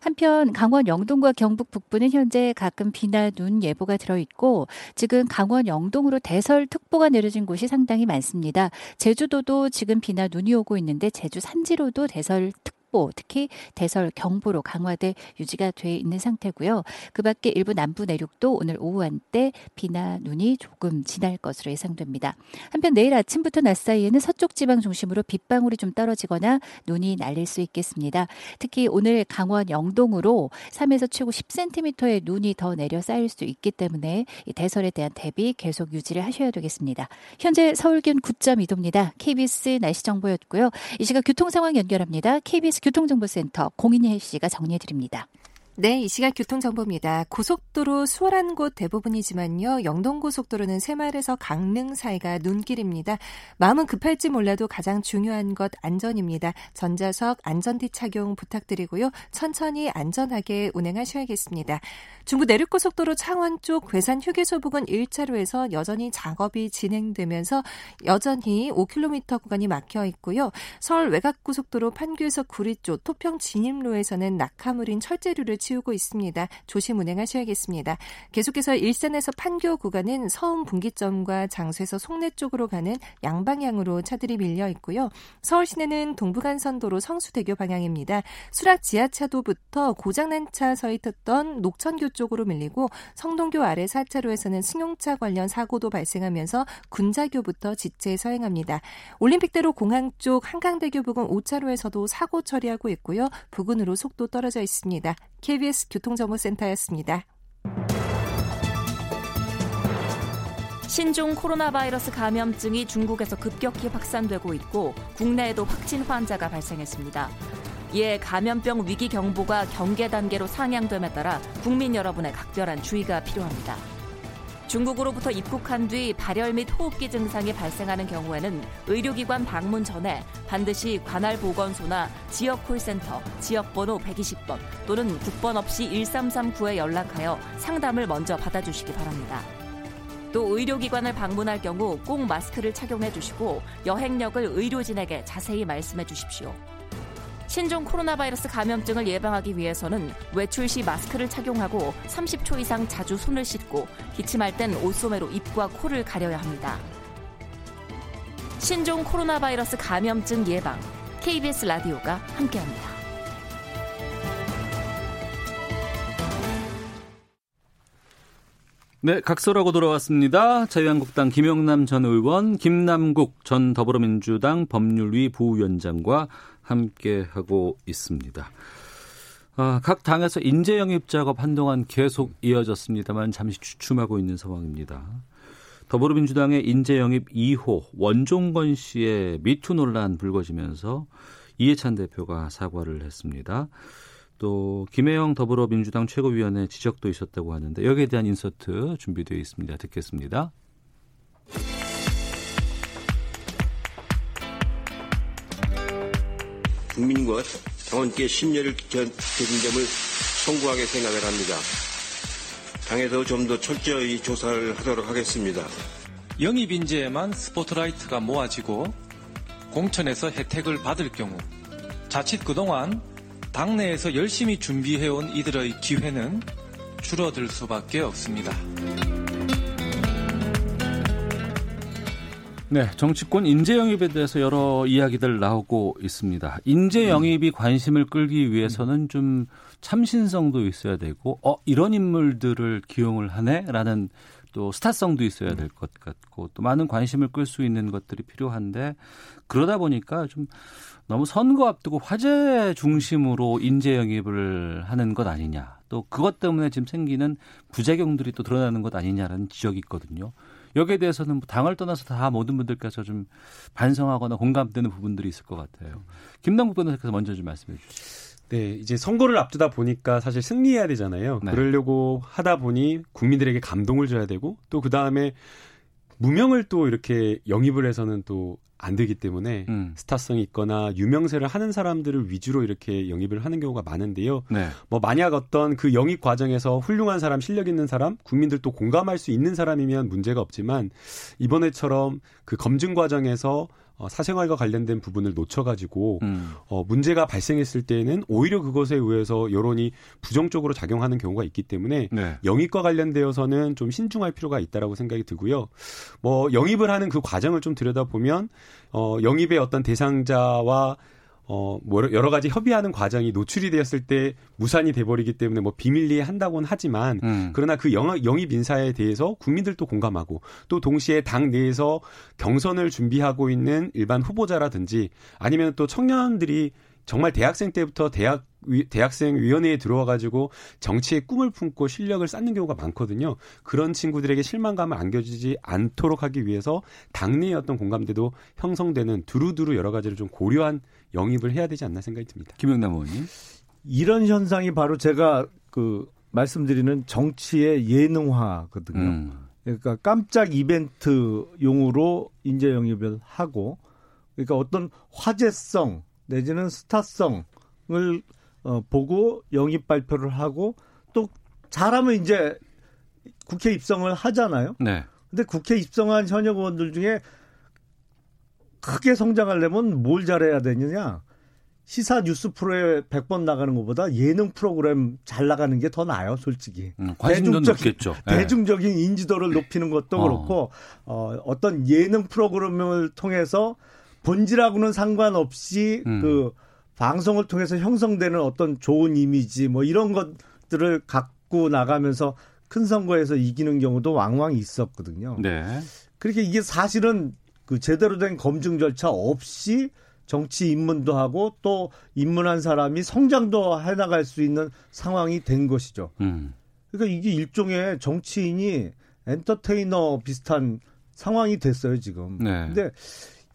Speaker 7: 한편 강원 영동과 경북 북부는 현재 가끔 비나 눈 예보가 들어 있고 지금 강원 영동으로 대설 특보가 내려진 곳이 상당히 많습니다. 제주도도 지금 비나 눈이 오고 있는데 제주 산지로도 대설 특 보 특히 대설 경보로 강화돼 유지가 돼 있는 상태고요. 그 밖에 일부 남부 내륙도 오늘 오후 한때 비나 눈이 조금 지날 것으로 예상됩니다. 한편 내일 아침부터 낮 사이에는 서쪽 지방 중심으로 빗방울이 좀 떨어지거나 눈이 날릴 수 있겠습니다. 특히 오늘 강원 영동으로 3에서 최고 10cm의 눈이 더 내려 쌓일 수 있기 때문에 이 대설에 대한 대비 계속 유지를 하셔야 되겠습니다. 현재 서울 기온 9.2도입니다. KBS 날씨 정보였고요. 이 시각 교통 상황 연결합니다. KBS 교통정보센터 공인혜 씨가 정리해 드립니다.
Speaker 8: 네, 이 시각 교통정보입니다. 고속도로 수월한 곳 대부분이지만요. 영동고속도로는 새마을에서 강릉 사이가 눈길입니다. 마음은 급할지 몰라도 가장 중요한 것 안전입니다. 전자석 안전띠 착용 부탁드리고요. 천천히 안전하게 운행하셔야겠습니다. 중부 내륙고속도로 창원 쪽 괴산 휴게소 부근 1차로에서 여전히 작업이 진행되면서 여전히 5km 구간이 막혀 있고요. 서울 외곽고속도로 판교에서 구리 쪽 토평 진입로에서는 낙하물인 철제류를 치우고 있습니다. 조심 운행하셔야겠습니다. 계속해서 일산에서 판교 구간은 서운 분기점과 장수에서 송내 쪽으로 가는 양방향으로 차들이 밀려 있고요. 서울 시내는 동부간선도로 성수대교 방향입니다. 수락 지하차도부터 고장난 차 서 있었던 녹천교 쪽으로 밀리고 성동교 아래 4차로에서는 승용차 관련 사고도 발생하면서 군자교부터 지체 서행합니다. 올림픽대로 공항 쪽 한강대교 부근 5차로에서도 사고 처리하고 있고요. 부근으로 속도 떨어져 있습니다. KBS 교통정보센터였습니다.
Speaker 9: 신종 코로나 바이러스 감염증이 중국에서 급격히 확산되고 있고 국내에도 확진 환자가 발생했습니다. 이에 감염병 위기 경보가 경계 단계로 상향됨에 따라 국민 여러분의 각별한 주의가 필요합니다. 중국으로부터 입국한 뒤 발열 및 호흡기 증상이 발생하는 경우에는 의료기관 방문 전에 반드시 관할 보건소나 지역 콜센터, 지역번호 120번 또는 국번 없이 1339에 연락하여 상담을 먼저 받아주시기 바랍니다. 또 의료기관을 방문할 경우 꼭 마스크를 착용해 주시고 여행력을 의료진에게 자세히 말씀해 주십시오. 신종 코로나 바이러스 감염증을 예방하기 위해서는 외출 시 마스크를 착용하고 30초 이상 자주 손을 씻고 기침할 땐 옷소매로 입과 코를 가려야 합니다. 신종 코로나 바이러스 감염증 예방 KBS 라디오가 함께합니다.
Speaker 1: 네, 각서라고 돌아왔습니다. 자유한국당 김영남 전 의원, 김남국 전 더불어민주당 법률위 부위원장과 함께 하고 있습니다. 아, 각 당에서 인재 영입 작업 한동안 계속 이어졌습니다만 잠시 주춤하고 있는 상황입니다. 더불어민주당의 인재 영입 2호 원종건 씨의 미투 논란 불거지면서 이해찬 대표가 사과를 했습니다. 또 김혜영 더불어민주당 최고위원의 지적도 있었다고 하는데 여기에 대한 인서트 준비되어 있습니다. 듣겠습니다.
Speaker 4: 국민과 당원께 심려를 끼친 점을 송구하게 생각을 합니다. 당에서 좀 더 철저히 조사를 하도록 하겠습니다.
Speaker 10: 영입 인재에만 스포트라이트가 모아지고 공천에서 혜택을 받을 경우 자칫 그동안 당내에서 열심히 준비해온 이들의 기회는 줄어들 수밖에 없습니다.
Speaker 1: 네, 정치권 인재 영입에 대해서 여러 이야기들 나오고 있습니다. 인재 영입이 관심을 끌기 위해서는 좀 참신성도 있어야 되고, 어 이런 인물들을 기용을 하네 라는 또 스타성도 있어야 될 것 같고, 또 많은 관심을 끌 수 있는 것들이 필요한데 그러다 보니까 좀 너무 선거 앞두고 화제 중심으로 인재 영입을 하는 것 아니냐. 또 그것 때문에 지금 생기는 부작용들이 또 드러나는 것 아니냐라는 지적이 있거든요. 여기에 대해서는 뭐 당을 떠나서 다 모든 분들께서 좀 반성하거나 공감되는 부분들이 있을 것 같아요. 김남국 변호사께서 먼저 좀 말씀해 주시죠.
Speaker 3: 네, 이제 선거를 앞두다 보니까 사실 승리해야 되잖아요. 네. 그러려고 하다 보니 국민들에게 감동을 줘야 되고 또 그 다음에 무명을 또 이렇게 영입을 해서는 또 안 되기 때문에 음. 스타성이 있거나 유명세를 하는 사람들을 위주로 이렇게 영입을 하는 경우가 많은데요. 네. 뭐 만약 어떤 그 영입 과정에서 훌륭한 사람, 실력 있는 사람, 국민들도 공감할 수 있는 사람이면 문제가 없지만 이번에처럼 그 검증 과정에서 어, 사생활과 관련된 부분을 놓쳐가지고 음. 어, 문제가 발생했을 때에는 오히려 그것에 의해서 여론이 부정적으로 작용하는 경우가 있기 때문에 네. 영입과 관련되어서는 좀 신중할 필요가 있다라고 생각이 들고요. 뭐 영입을 하는 그 과정을 좀 들여다보면 어, 영입의 어떤 대상자와 어, 뭐 여러 가지 협의하는 과정이 노출이 되었을 때 무산이 돼버리기 때문에 뭐 비밀리에 한다고는 하지만 음. 그러나 그 영, 영입 인사에 대해서 국민들도 공감하고 또 동시에 당 내에서 경선을 준비하고 있는 일반 후보자라든지 아니면 또 청년들이 정말 대학생 때부터 대학 대학생 위원회에 들어와 가지고 정치의 꿈을 품고 실력을 쌓는 경우가 많거든요. 그런 친구들에게 실망감을 안겨주지 않도록 하기 위해서 당내의 어떤 공감대도 형성되는 두루두루 여러 가지를 좀 고려한 영입을 해야 되지 않나 생각이 듭니다.
Speaker 1: 김영남 의원님.
Speaker 2: 이런 현상이 바로 제가 그 말씀드리는 정치의 예능화거든요. 음. 그러니까 깜짝 이벤트 용으로 인재 영입을 하고 그러니까 어떤 화제성 내지는 스타성을 어, 보고 영입 발표를 하고 또 잘하면 이제 국회 입성을 하잖아요. 네. 근데 국회 입성한 현역 의원들 중에 크게 성장하려면 뭘 잘해야 되느냐? 시사 뉴스 프로에 100번 나가는 것보다 예능 프로그램 잘 나가는 게 더 나아요, 솔직히.
Speaker 1: 음,
Speaker 2: 대중적인.
Speaker 1: 네.
Speaker 2: 대중적인 인지도를 높이는 것도
Speaker 1: 어.
Speaker 2: 그렇고, 어, 어떤 예능 프로그램을 통해서 본질하고는 상관없이
Speaker 1: 음.
Speaker 2: 그 방송을 통해서 형성되는 어떤 좋은 이미지 뭐 이런 것들을 갖고 나가면서 큰 선거에서 이기는 경우도 왕왕 있었거든요.
Speaker 1: 네.
Speaker 2: 그렇게 이게 사실은 그 제대로 된 검증 절차 없이 정치 입문도 하고 또 입문한 사람이 성장도 해나갈 수 있는 상황이 된 것이죠.
Speaker 1: 음.
Speaker 2: 그러니까 이게 일종의 정치인이 엔터테이너 비슷한 상황이 됐어요, 지금.
Speaker 1: 네.
Speaker 2: 근데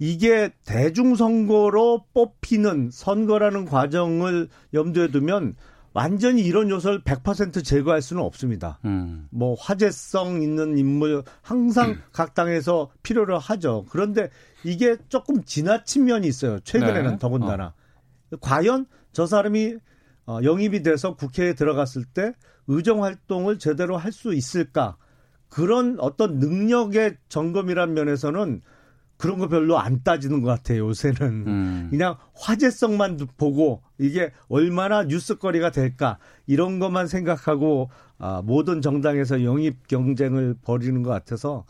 Speaker 2: 이게 대중선거로 뽑히는 선거라는 과정을 염두에 두면 완전히 이런 요소를 100% 제거할 수는 없습니다.
Speaker 1: 음.
Speaker 2: 뭐 화제성 있는 인물 항상 각 당에서 필요로 하죠. 그런데 이게 조금 지나친 면이 있어요. 최근에는
Speaker 1: 네.
Speaker 2: 더군다나. 과연 저 사람이 어, 영입이 돼서 국회에 들어갔을 때 의정 활동을 제대로 할 수 있을까? 그런 어떤 능력의 점검이란 면에서는 그런 거 별로 안 따지는 것 같아요, 요새는.
Speaker 1: 음.
Speaker 2: 그냥 화제성만 보고 이게 얼마나 뉴스거리가 될까 이런 것만 생각하고 아, 모든 정당에서 영입 경쟁을 벌이는 것 같아서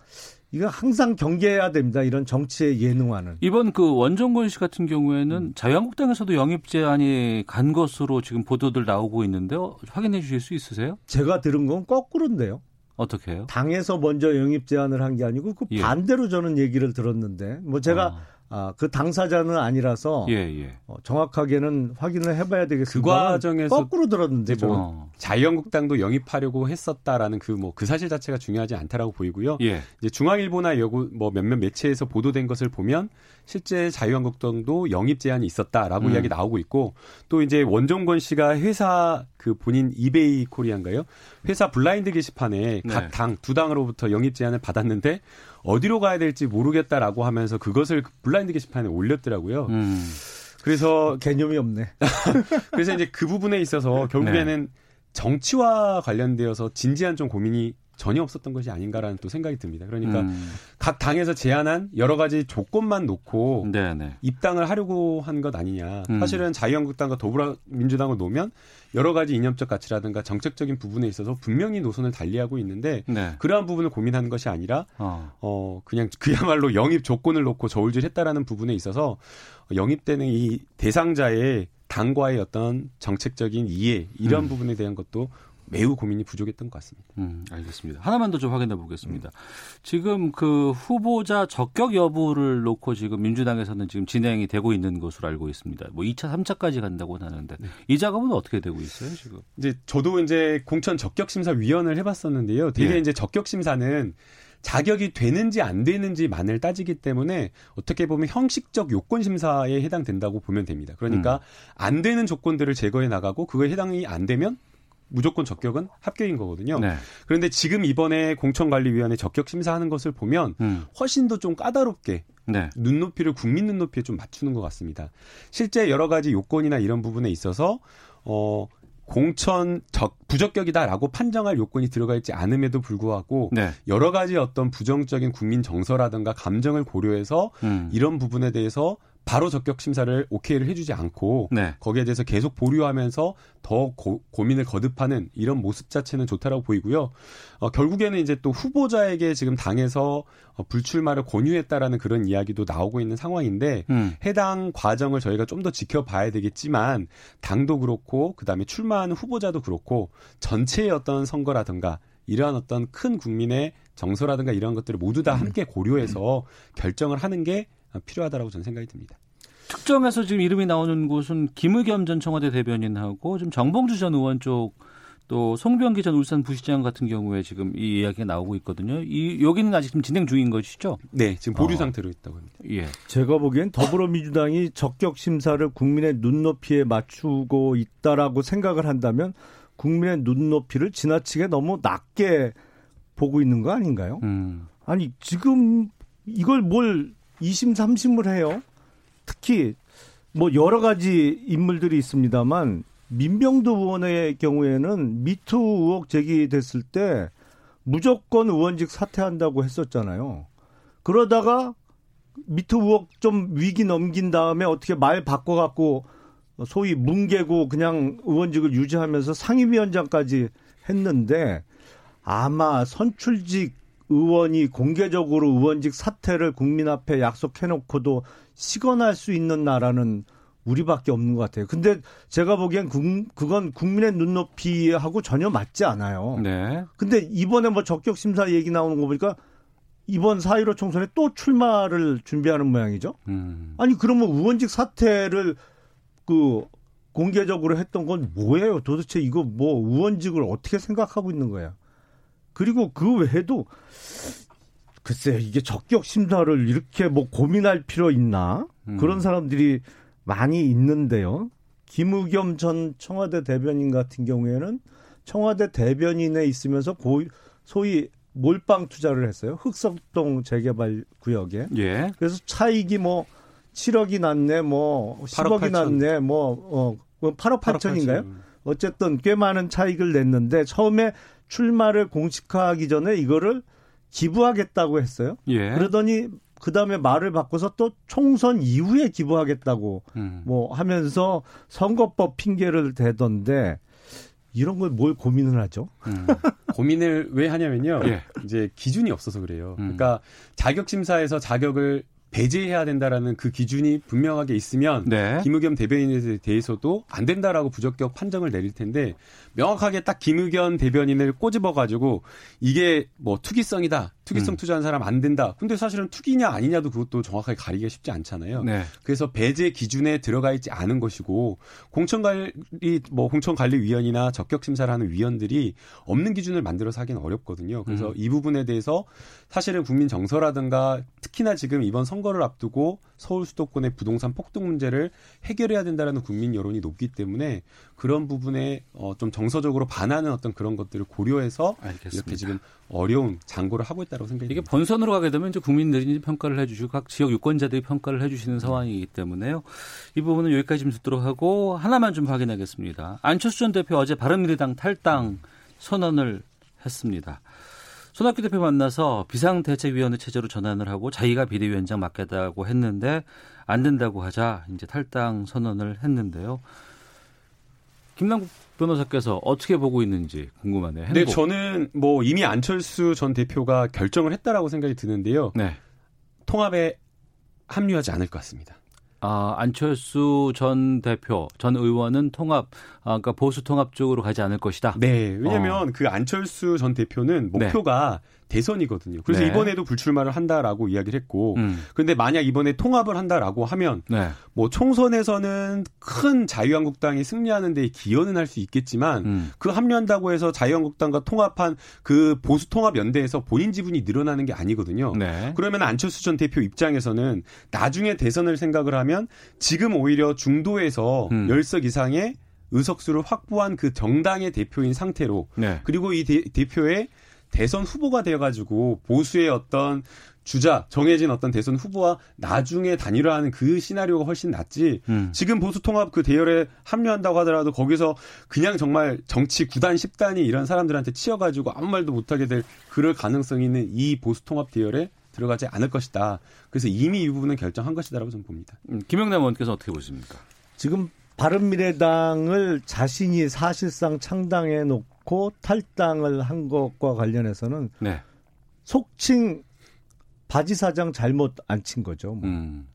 Speaker 2: 이거 항상 경계해야 됩니다. 이런 정치의 예능화는.
Speaker 1: 이번 그 원정권 씨 같은 경우에는 자유한국당에서도 영입 제안이 간 것으로 지금 보도들 나오고 있는데요. 확인해 주실 수 있으세요?
Speaker 2: 제가 들은 건 거꾸로인데요.
Speaker 1: 어떻게 해요?
Speaker 2: 당에서 먼저 영입 제안을 한 게 아니고 그
Speaker 1: 예.
Speaker 2: 반대로 저는 얘기를 들었는데 뭐 제가
Speaker 1: 아.
Speaker 2: 아, 그 당사자는 아니라서
Speaker 1: 예, 예.
Speaker 2: 어, 정확하게는 확인을 해봐야 되겠습니다.
Speaker 3: 그 과정에서
Speaker 2: 거꾸로 들었는데
Speaker 3: 뭐.
Speaker 1: 어.
Speaker 3: 자유한국당도 영입하려고 했었다라는 그 뭐그 사실 자체가 중요하지 않다라고 보이고요.
Speaker 1: 예.
Speaker 3: 이제 중앙일보나 여고 뭐 몇몇 매체에서 보도된 것을 보면 실제 자유한국당도 영입 제안이 있었다라고
Speaker 1: 음.
Speaker 3: 이야기 나오고 있고 또 이제 원종건 씨가 회사 그 본인 이베이 코리아인가요? 회사 블라인드 게시판에
Speaker 1: 네.
Speaker 3: 각각 두 당으로부터 영입 제안을 받았는데 어디로 가야 될지 모르겠다라고 하면서 그것을 그 블라인드 게시판에 올렸더라고요.
Speaker 1: 음.
Speaker 3: 그래서
Speaker 2: 개념이 없네.
Speaker 3: 그래서 이제 그 부분에 있어서 결국에는 정치와 관련되어서 진지한 좀 고민이 전혀 없었던 것이 아닌가라는 또 생각이 듭니다. 그러니까
Speaker 1: 음.
Speaker 3: 각 당에서 제안한 여러 가지 조건만 놓고
Speaker 1: 네, 네.
Speaker 3: 입당을 하려고 한 것 아니냐.
Speaker 1: 음.
Speaker 3: 사실은 자유한국당과 더불어민주당을 놓으면 여러 가지 이념적 가치라든가 정책적인 부분에 있어서 분명히 노선을 달리하고 있는데
Speaker 1: 네.
Speaker 3: 그러한 부분을 고민하는 것이 아니라
Speaker 1: 어.
Speaker 3: 어 그냥 그야말로 영입 조건을 놓고 저울질했다라는 부분에 있어서 영입되는 이 대상자의 당과의 어떤 정책적인 이해 이런
Speaker 1: 음.
Speaker 3: 부분에 대한 것도 매우 고민이 부족했던 것 같습니다.
Speaker 1: 음, 알겠습니다. 하나만 더 좀 확인해 보겠습니다. 지금 그 후보자 적격 여부를 놓고 지금 민주당에서는 지금 진행이 되고 있는 것으로 알고 있습니다. 뭐 2차, 3차까지 간다고 하는데 이 작업은 어떻게 되고 있어요, 지금?
Speaker 3: 이제 저도 이제 공천 적격 심사 위원을 해 봤었는데요. 되게
Speaker 1: 예.
Speaker 3: 이제 적격 심사는 자격이 되는지 안 되는지만을 따지기 때문에 어떻게 보면 형식적 요건 심사에 해당된다고 보면 됩니다. 그러니까 안 되는 조건들을 제거해 나가고 그거에 해당이 안 되면 무조건 적격은 합격인 거거든요.
Speaker 1: 네.
Speaker 3: 그런데 지금 이번에 공천관리위원회 적격 심사하는 것을 보면
Speaker 1: 음.
Speaker 3: 훨씬 더 좀 까다롭게
Speaker 1: 네.
Speaker 3: 눈높이를 국민 눈높이에 좀 맞추는 것 같습니다. 실제 여러 가지 요건이나 이런 부분에 있어서 어 공천 적 부적격이다라고 판정할 요건이 들어가 있지 않음에도 불구하고
Speaker 1: 네.
Speaker 3: 여러 가지 어떤 부정적인 국민 정서라든가 감정을 고려해서
Speaker 1: 음.
Speaker 3: 이런 부분에 대해서 바로 적격 심사를 오케이를 해주지 않고
Speaker 1: 네.
Speaker 3: 거기에 대해서 계속 보류하면서 더 고, 민을 거듭하는 이런 모습 자체는 좋다라고 보이고요. 어, 결국에는 이제 또 후보자에게 지금 당에서 어, 불출마를 권유했다라는 그런 이야기도 나오고 있는 상황인데
Speaker 1: 음.
Speaker 3: 해당 과정을 저희가 좀 더 지켜봐야 되겠지만 당도 그렇고 그 다음에 출마하는 후보자도 그렇고 전체의 어떤 선거라든가 이러한 어떤 큰 국민의 정서라든가 이러한 것들을 모두 다 함께 고려해서 결정을 하는 게 필요하다라고 저는 생각이 듭니다.
Speaker 1: 특정해서 지금 이름이 나오는 곳은 김의겸 전 청와대 대변인하고 지금 정봉주 전 의원 쪽 또 송병기 전 울산 부시장 같은 경우에 지금 이 이야기가 나오고 있거든요. 이 여기는 아직 지금 진행 중인 것이죠?
Speaker 3: 네, 지금 보류
Speaker 1: 어.
Speaker 3: 상태로 있다고 합니다.
Speaker 1: 예.
Speaker 2: 제가 보기엔 더불어민주당이 적격 심사를 국민의 눈높이에 맞추고 있다라고 생각을 한다면 국민의 눈높이를 지나치게 너무 낮게 보고 있는 거 아닌가요?
Speaker 1: 음.
Speaker 2: 아니 지금 이걸 뭘 2심 3심을 해요? 특히 뭐 여러 가지 인물들이 있습니다만 민병두 의원의 경우에는 미투 의혹 제기됐을 때 무조건 의원직 사퇴한다고 했었잖아요. 그러다가 미투 의혹 좀 위기 넘긴 다음에 어떻게 말 바꿔갖고 소위 뭉개고 그냥 의원직을 유지하면서 상임위원장까지 했는데 아마 선출직 의원이 공개적으로 의원직 사퇴를 국민 앞에 약속해놓고도 시건할 수 있는 나라는 우리밖에 없는 것 같아요. 근데 제가 보기엔 그, 그건 국민의 눈높이하고 전혀 맞지 않아요.
Speaker 1: 네.
Speaker 2: 근데 이번에 뭐 적격 심사 얘기 나오는 거 보니까 이번 4.15 총선에 또 출마를 준비하는 모양이죠.
Speaker 1: 음.
Speaker 2: 아니 그러면 의원직 사퇴를 그 공개적으로 했던 건 뭐예요? 도대체 이거 뭐 의원직을 어떻게 생각하고 있는 거야? 그리고 그 외에도 글쎄 이게 적격 심사를 이렇게 뭐 고민할 필요 있나?
Speaker 1: 음.
Speaker 2: 그런 사람들이 많이 있는데요. 김의겸 전 청와대 대변인 같은 경우에는 청와대 대변인에 있으면서 고, 소위 몰빵 투자를 했어요. 흑석동 재개발 구역에.
Speaker 1: 예.
Speaker 2: 그래서 차익이 뭐 7억이 났네, 뭐
Speaker 3: 8억
Speaker 2: 10억이
Speaker 3: 8천.
Speaker 2: 났네, 뭐, 어, 뭐 8억 8천인가요? 어쨌든 꽤 많은 차익을 냈는데 처음에 출마를 공식화하기 전에 이거를 기부하겠다고 했어요.
Speaker 1: 예.
Speaker 2: 그러더니 그 다음에 말을 바꿔서 또 총선 이후에 기부하겠다고
Speaker 1: 음.
Speaker 2: 뭐 하면서 선거법 핑계를 대던데 이런 걸 뭘 고민을 하죠?
Speaker 1: 음.
Speaker 3: 고민을 왜 하냐면요.
Speaker 1: 예.
Speaker 3: 이제 기준이 없어서 그래요.
Speaker 1: 음.
Speaker 3: 그러니까 자격 심사에서 자격을 배제해야 된다라는 그 기준이 분명하게 있으면
Speaker 1: 네.
Speaker 3: 김의겸 대변인에 대해서도 안 된다라고 부적격 판정을 내릴 텐데 명확하게 딱 김의겸 대변인을 꼬집어 가지고 이게 뭐 투기성이다. 투기성
Speaker 1: 음.
Speaker 3: 투자한 사람 안 된다. 근데 사실은 투기냐 아니냐도 그것도 정확하게 가리기가 쉽지 않잖아요.
Speaker 1: 네.
Speaker 3: 그래서 배제 기준에 들어가 있지 않은 것이고 공천관리 뭐 공천관리위원이나 적격 심사를 하는 위원들이 없는 기준을 만들어서 하기는 어렵거든요. 그래서
Speaker 1: 음.
Speaker 3: 이 부분에 대해서 사실은 국민 정서라든가 특히나 지금 이번 선거를 앞두고 서울 수도권의 부동산 폭등 문제를 해결해야 된다라는 국민 여론이 높기 때문에 그런 부분에 어, 좀 정 서적으로 반하는 어떤 그런 것들을 고려해서
Speaker 1: 알겠습니다.
Speaker 3: 이렇게 지금 어려운 장고를 하고 있다고 생각이
Speaker 1: 이게. 본선으로 가게 되면 이제 국민들이 평가를 해주시고 각 지역 유권자들이 평가를 해주시는 상황이기 때문에요. 이 부분은 여기까지 좀 듣도록 하고 하나만 좀 확인하겠습니다. 안철수 전 대표 어제 바른미래당 탈당 선언을 했습니다. 손학규 대표 만나서 비상대책위원회 체제로 전환을 하고 자기가 비대위원장 맡겠다고 했는데 안 된다고 하자 이제 탈당 선언을 했는데요. 김남국 변호사께서 어떻게 보고 있는지 궁금하네요. 행보.
Speaker 3: 네, 저는 뭐 이미 안철수 전 대표가 결정을 했다라고 생각이 드는데요.
Speaker 1: 네.
Speaker 3: 통합에 합류하지 않을 것 같습니다.
Speaker 1: 아, 안철수 전 대표, 전 의원은 통합, 아, 그러니까 보수 통합 쪽으로 가지 않을 것이다.
Speaker 3: 네, 왜냐하면 그 안철수 전 대표는
Speaker 1: 네.
Speaker 3: 목표가 대선이거든요. 그래서
Speaker 1: 네.
Speaker 3: 이번에도 불출마를 한다라고 이야기를 했고,
Speaker 1: 음.
Speaker 3: 근데 만약 이번에 통합을 한다라고 하면
Speaker 1: 네.
Speaker 3: 뭐 총선에서는 큰 자유한국당이 승리하는 데 기여는 할 수 있겠지만
Speaker 1: 음.
Speaker 3: 그 합류한다고 해서 자유한국당과 통합한 그 보수 통합 연대에서 본인 지분이 늘어나는 게 아니거든요.
Speaker 1: 네.
Speaker 3: 그러면 안철수 전 대표 입장에서는 나중에 대선을 생각을 하면 지금 오히려 중도에서
Speaker 1: 음.
Speaker 3: 열 10석 이상의 의석수를 확보한 그 정당의 대표인 상태로
Speaker 1: 네.
Speaker 3: 그리고 이 대, 대표의 대선 후보가 되어가지고 보수의 어떤 주자 정해진 어떤 대선 후보와 나중에 단일화하는 그 시나리오가 훨씬 낫지.
Speaker 1: 음.
Speaker 3: 지금 보수 통합 그 대열에 합류한다고 하더라도 거기서 그냥 정말 정치 9단 10단이 이런 사람들한테 치여가지고 아무 말도 못하게 될 그럴 가능성이 있는 이 보수 통합 대열에 들어가지 않을 것이다. 그래서 이미 이 부분은 결정한 것이다라고 저는 봅니다.
Speaker 1: 음, 김영남 의원께서 어떻게 보십니까?
Speaker 2: 지금 바른미래당을 자신이 사실상 창당해 놓고 탈당을 한 것과 관련해서는
Speaker 1: 네.
Speaker 2: 속칭 바지 사장 잘못 안 친 거죠. 뭐.
Speaker 1: 음.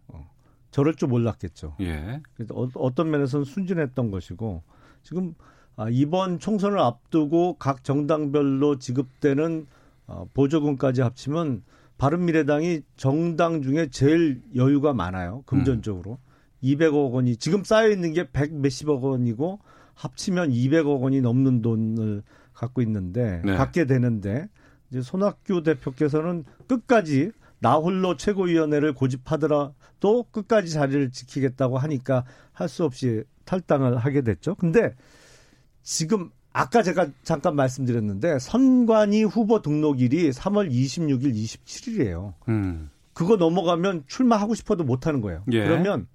Speaker 2: 저럴 줄 몰랐겠죠.
Speaker 1: 예.
Speaker 2: 그래서 어- 어떤 면에서는 순진했던 것이고 지금 아, 이번 총선을 앞두고 각 정당별로 지급되는 어, 보조금까지 합치면 바른미래당이 정당 중에 제일 여유가 많아요. 금전적으로. 200억 원이 지금 쌓여 있는 게 100 몇십억 원이고 합치면 200억 원이 넘는 돈을 갖고 있는데
Speaker 1: 네.
Speaker 2: 갖게 되는데 이제 손학규 대표께서는 끝까지 나 홀로 최고위원회를 고집하더라도 끝까지 자리를 지키겠다고 하니까 할 수 없이 탈당을 하게 됐죠. 근데 지금 아까 제가 잠깐 말씀드렸는데 선관위 후보 등록일이 3월 26일, 27일이에요.
Speaker 1: 음.
Speaker 2: 그거 넘어가면 출마하고 싶어도 못 하는 거예요.
Speaker 1: 예.
Speaker 2: 그러면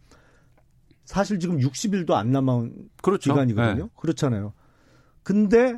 Speaker 2: 사실 지금 60일도 안 남은
Speaker 1: 그렇죠.
Speaker 2: 기간이거든요.
Speaker 1: 네.
Speaker 2: 그렇잖아요. 근데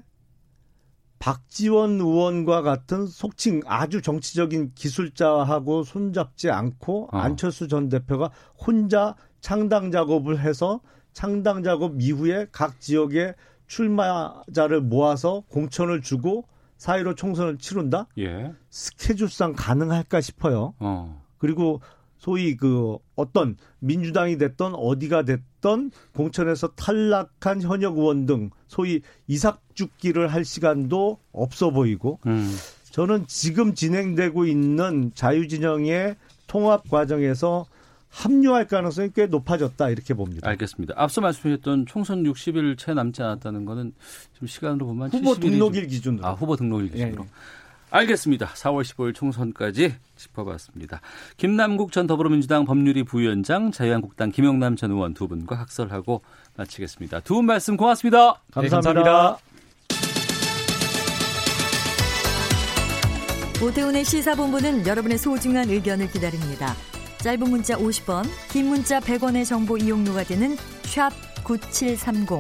Speaker 2: 박지원 의원과 같은 속칭 아주 정치적인 기술자하고 손잡지 않고
Speaker 1: 어.
Speaker 2: 안철수 전 대표가 혼자 창당 작업을 해서 창당 작업 이후에 각 지역의 출마자를 모아서 공천을 주고 사이로 총선을 치른다?
Speaker 1: 예.
Speaker 2: 스케줄상 가능할까 싶어요.
Speaker 1: 어.
Speaker 2: 그리고 소위 그 어떤 민주당이 됐던 어디가 됐던 공천에서 탈락한 현역 의원 등 소위 이삭죽기를 할 시간도 없어 보이고
Speaker 1: 음.
Speaker 2: 저는 지금 진행되고 있는 자유진영의 통합 과정에서 합류할 가능성이 꽤 높아졌다 이렇게 봅니다.
Speaker 1: 알겠습니다. 앞서 말씀하셨던 총선 60일 채 남지 않았다는 거는 좀 시간으로 보면
Speaker 2: 후보
Speaker 1: 70일이
Speaker 2: 등록일
Speaker 1: 좀-
Speaker 2: 기준으로.
Speaker 1: 아, 후보 등록일 기준으로.
Speaker 2: 예, 예.
Speaker 1: 알겠습니다. 4월 15일 총선까지 짚어봤습니다. 김남국 전 더불어민주당 법률위 부위원장, 자유한국당 김영남 전 의원 두 분과 학설하고 마치겠습니다. 두 분 말씀 고맙습니다.
Speaker 2: 감사합니다.
Speaker 11: 오태훈의 시사본부는 여러분의 소중한 의견을 기다립니다. 짧은 문자 50원, 긴 문자 100원의 정보 이용료가 되는 샵 9730,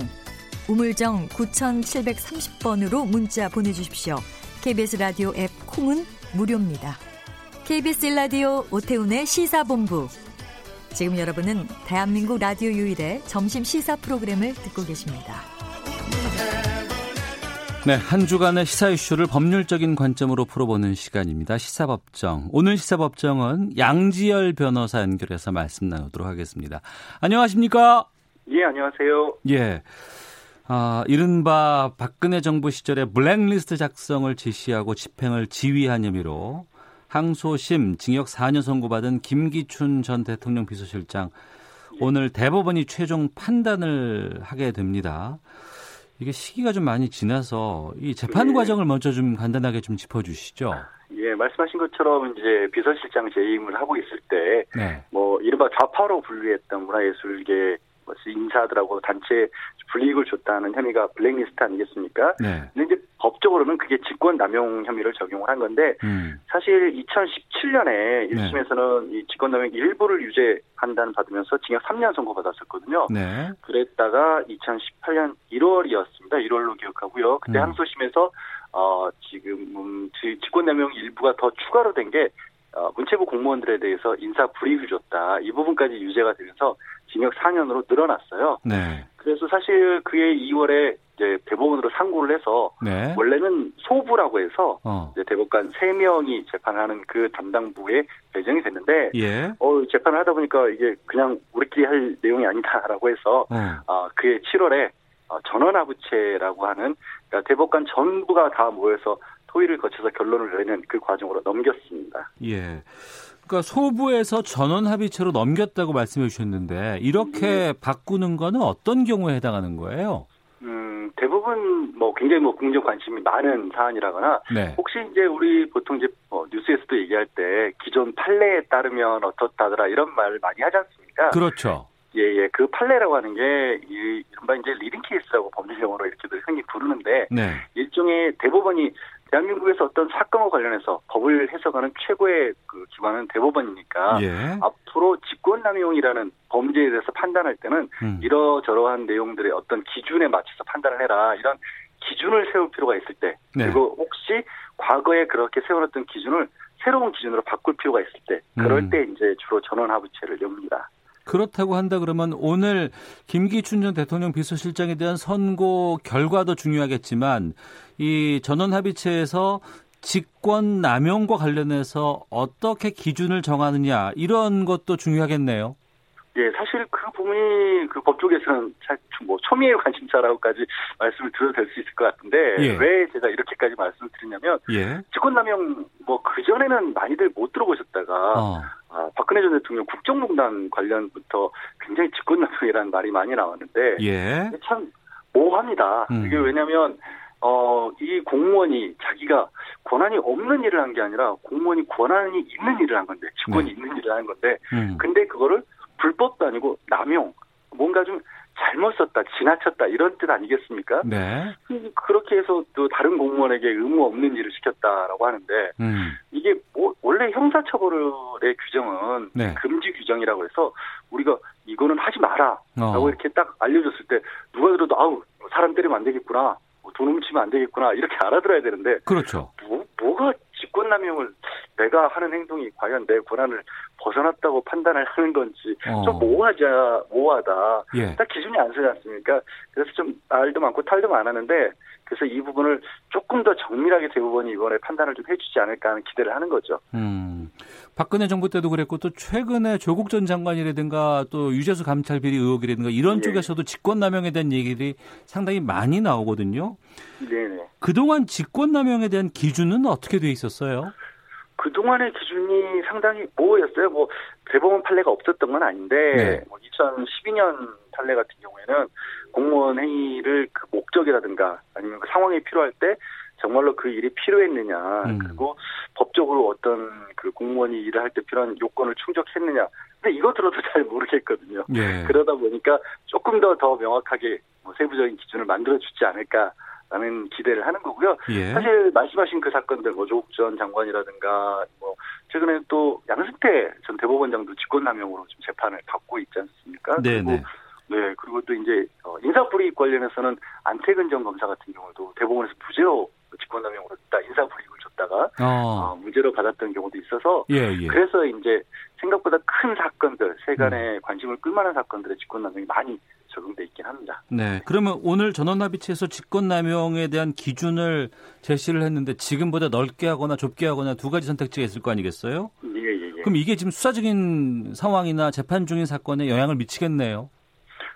Speaker 11: 우물정 9730번으로 문자 보내주십시오. KBS 라디오 앱 콩은 무료입니다. KBS 라디오 오태훈의 시사본부. 지금 여러분은 대한민국 라디오 유일의 점심 시사 프로그램을 듣고 계십니다.
Speaker 1: 네, 한 주간의 시사 이슈를 법률적인 관점으로 풀어보는 시간입니다. 시사법정. 오늘 시사법정은 양지열 변호사 연결해서 말씀 나누도록 하겠습니다. 안녕하십니까?
Speaker 12: 예, 안녕하세요.
Speaker 1: 예. 아, 이른바 박근혜 정부 시절에 블랙리스트 작성을 지시하고 집행을 지휘한 혐의로 항소심 징역 4년 선고받은 김기춘 전 대통령 비서실장 오늘 대법원이 최종 판단을 하게 됩니다. 이게 시기가 좀 많이 지나서 이 재판
Speaker 12: 네.
Speaker 1: 과정을 먼저 좀 간단하게 좀 짚어주시죠.
Speaker 12: 예, 말씀하신 것처럼 이제 비서실장 재임을 하고 있을 때,
Speaker 1: 네.
Speaker 12: 뭐, 이른바 좌파로 분류했던 문화예술계 뭐 인사들하고 단체 불이익을 줬다는 혐의가 블랙리스트 아니겠습니까?
Speaker 1: 네.
Speaker 12: 근데 이제 법적으로는 그게 직권 남용 혐의를 적용을 한 건데,
Speaker 1: 음.
Speaker 12: 사실 2017년에 1심에서는 이 직권 남용 일부를 유죄 판단 받으면서 징역 3년 선고 받았었거든요.
Speaker 1: 네.
Speaker 12: 그랬다가 2018년 1월이었습니다. 1월로 기억하고요. 그때
Speaker 1: 음.
Speaker 12: 항소심에서 어 지금 음, 지- 직권남용 일부가 더 추가로 된게 어, 문체부 공무원들에 대해서 인사 불이익을 줬다. 이 부분까지 유죄가 되면서 징역 4년으로 늘어났어요.
Speaker 1: 네.
Speaker 12: 그래서 사실 그해 2월에 이제 대법원으로 상고를 해서
Speaker 1: 네.
Speaker 12: 원래는 소부라고 해서
Speaker 1: 어.
Speaker 12: 이제 대법관 3명이 재판하는 그 담당부에 배정이 됐는데
Speaker 1: 예.
Speaker 12: 어, 재판을 하다 보니까 이게 그냥 우리끼리 할 내용이 아니다라고 해서
Speaker 1: 어.
Speaker 12: 어, 그해 7월에 어, 전원아부체라고 하는 그러니까 대법관 전부가 다 모여서 토의를 거쳐서 결론을 내는 그 과정으로 넘겼습니다.
Speaker 1: 예. 그러니까 소부에서 전원 합의체로 넘겼다고 말씀해 주셨는데 이렇게 바꾸는 거는 어떤 경우에 해당하는 거예요?
Speaker 12: 음, 대부분 뭐 굉장히 뭐 국민적 관심이 많은 사안이라거나
Speaker 1: 네.
Speaker 12: 혹시 이제 우리 보통 이제 뭐 뉴스에서도 얘기할 때 기존 판례에 따르면 어떻다더라 이런 말을 많이 하지 않습니까?
Speaker 1: 그렇죠.
Speaker 12: 예, 예. 그 판례라고 하는 게, 이, 이른바 이제 leading case라고 법률 용어로 이렇게들 흔히 부르는데,
Speaker 1: 네.
Speaker 12: 일종의 대법원이 대한민국에서 어떤 사건과 관련해서 법을 해석하는 최고의 그 기관은 대법원이니까,
Speaker 1: 예.
Speaker 12: 앞으로 직권남용이라는 범죄에 대해서 판단할 때는
Speaker 1: 음.
Speaker 12: 이러저러한 내용들의 어떤 기준에 맞춰서 판단을 해라. 이런 기준을 세울 필요가 있을 때,
Speaker 1: 네.
Speaker 12: 그리고 혹시 과거에 그렇게 세워놨던 기준을 새로운 기준으로 바꿀 필요가 있을 때, 그럴
Speaker 1: 음.
Speaker 12: 때 이제 주로 전원합의체를 엽니다.
Speaker 1: 그렇다고 한다 그러면 오늘 김기춘 전 대통령 비서실장에 대한 선고 결과도 중요하겠지만 이 전원 합의체에서 직권 남용과 관련해서 어떻게 기준을 정하느냐 이런 것도 중요하겠네요.
Speaker 12: 예, 사실 그 부분이 그 법조계에서는 잘뭐 초미의 관심사라고까지 말씀을 드려도 될 수 있을 것 같은데
Speaker 1: 예.
Speaker 12: 왜 제가 이렇게까지 말씀을 드리냐면
Speaker 1: 예.
Speaker 12: 직권남용 뭐 그 전에는 많이들 못 들어보셨다가
Speaker 1: 어.
Speaker 12: 아, 박근혜 전 대통령 국정농단 관련부터 굉장히 직권남용이라는 말이 많이 나왔는데
Speaker 1: 예.
Speaker 12: 참 모호합니다.
Speaker 1: 음.
Speaker 12: 이게 왜냐하면 어, 이 공무원이 자기가 권한이 없는 일을 한 게 아니라 공무원이 권한이 있는 일을 한 건데 직권이
Speaker 1: 네.
Speaker 12: 있는 일을 한 건데
Speaker 1: 음.
Speaker 12: 근데 그거를 불법도 아니고 남용 뭔가 좀 잘못 썼다 지나쳤다 이런 뜻 아니겠습니까?
Speaker 1: 네.
Speaker 12: 그렇게 해서 또 다른 공무원에게 의무 없는 일을 시켰다라고 하는데
Speaker 1: 음.
Speaker 12: 이게 뭐 원래 형사처벌의 규정은
Speaker 1: 네.
Speaker 12: 금지 규정이라고 해서 우리가 이거는 하지 마라라고
Speaker 1: 어.
Speaker 12: 이렇게 딱 알려줬을 때 누가 들어도 아우 사람 때리면 안 되겠구나 뭐돈 훔치면 안 되겠구나 이렇게 알아들어야 되는데
Speaker 1: 그렇죠.
Speaker 12: 뭐, 뭐가 직권남용을 내가 하는 행동이 과연 내 권한을 벗어났다고 판단을 하는 건지
Speaker 1: 어.
Speaker 12: 좀 모호하자 모호하다.
Speaker 1: 예.
Speaker 12: 딱 기준이 안 서지 않습니까? 그래서 좀 알도 많고 탈도 많았는데 그래서 이 부분을 조금 더 정밀하게 대법원이 이번에 판단을 좀 해주지 않을까 하는 기대를 하는 거죠.
Speaker 1: 음. 박근혜 정부 때도 그랬고 또 최근에 조국 전 장관이라든가 또 유재수 감찰 비리 의혹이라든가 이런
Speaker 12: 예.
Speaker 1: 쪽에서도 직권남용에 대한 얘기들이 상당히 많이 나오거든요.
Speaker 12: 네네.
Speaker 1: 그동안 직권남용에 대한 기준은 어떻게 돼 있었어요?
Speaker 12: 그동안의 기준이 상당히 모호였어요. 뭐 대법원 판례가 없었던 건 아닌데
Speaker 1: 네.
Speaker 12: 뭐 2012년 판례 같은 경우에는 공무원 행위를 그 목적이라든가 아니면 그 상황이 필요할 때 정말로 그 일이 필요했느냐
Speaker 1: 음.
Speaker 12: 그리고 법적으로 어떤 그 공무원이 일을 할 때 필요한 요건을 충족했느냐 근데 이거 들어도 잘 모르겠거든요.
Speaker 1: 예.
Speaker 12: 그러다 보니까 조금 더더 명확하게 뭐 세부적인 기준을 만들어 주지 않을까 라는 기대를 하는 거고요.
Speaker 1: 예.
Speaker 12: 사실 말씀하신 그 사건들 뭐 조국 전 장관이라든가 뭐 최근에 또 양승태 전 대법원장도 직권남용으로 지금 재판을 받고 있지 않습니까? 그리고
Speaker 1: 네네.
Speaker 12: 네 그리고 또 이제 어, 인사불이익 관련해서는 안태근 전 검사 같은 경우도 대법원에서 무죄로 직권남용으로 다 인사불이익을 줬다가 어,
Speaker 1: 어.
Speaker 12: 무죄로 받았던 경우도 있어서
Speaker 1: 예, 예.
Speaker 12: 그래서 이제 생각보다 큰 사건들 세간의 관심을 끌만한 사건들의 직권남용이 많이 적용돼 있긴 합니다.
Speaker 1: 네. 그러면 오늘 전원합의체에서 직권남용에 대한 기준을 제시를 했는데 지금보다 넓게 하거나 좁게 하거나 두 가지 선택지가 있을 거 아니겠어요?
Speaker 12: 예 예 예.
Speaker 1: 그럼 이게 지금 수사적인 상황이나 재판 중인 사건에 영향을 미치겠네요.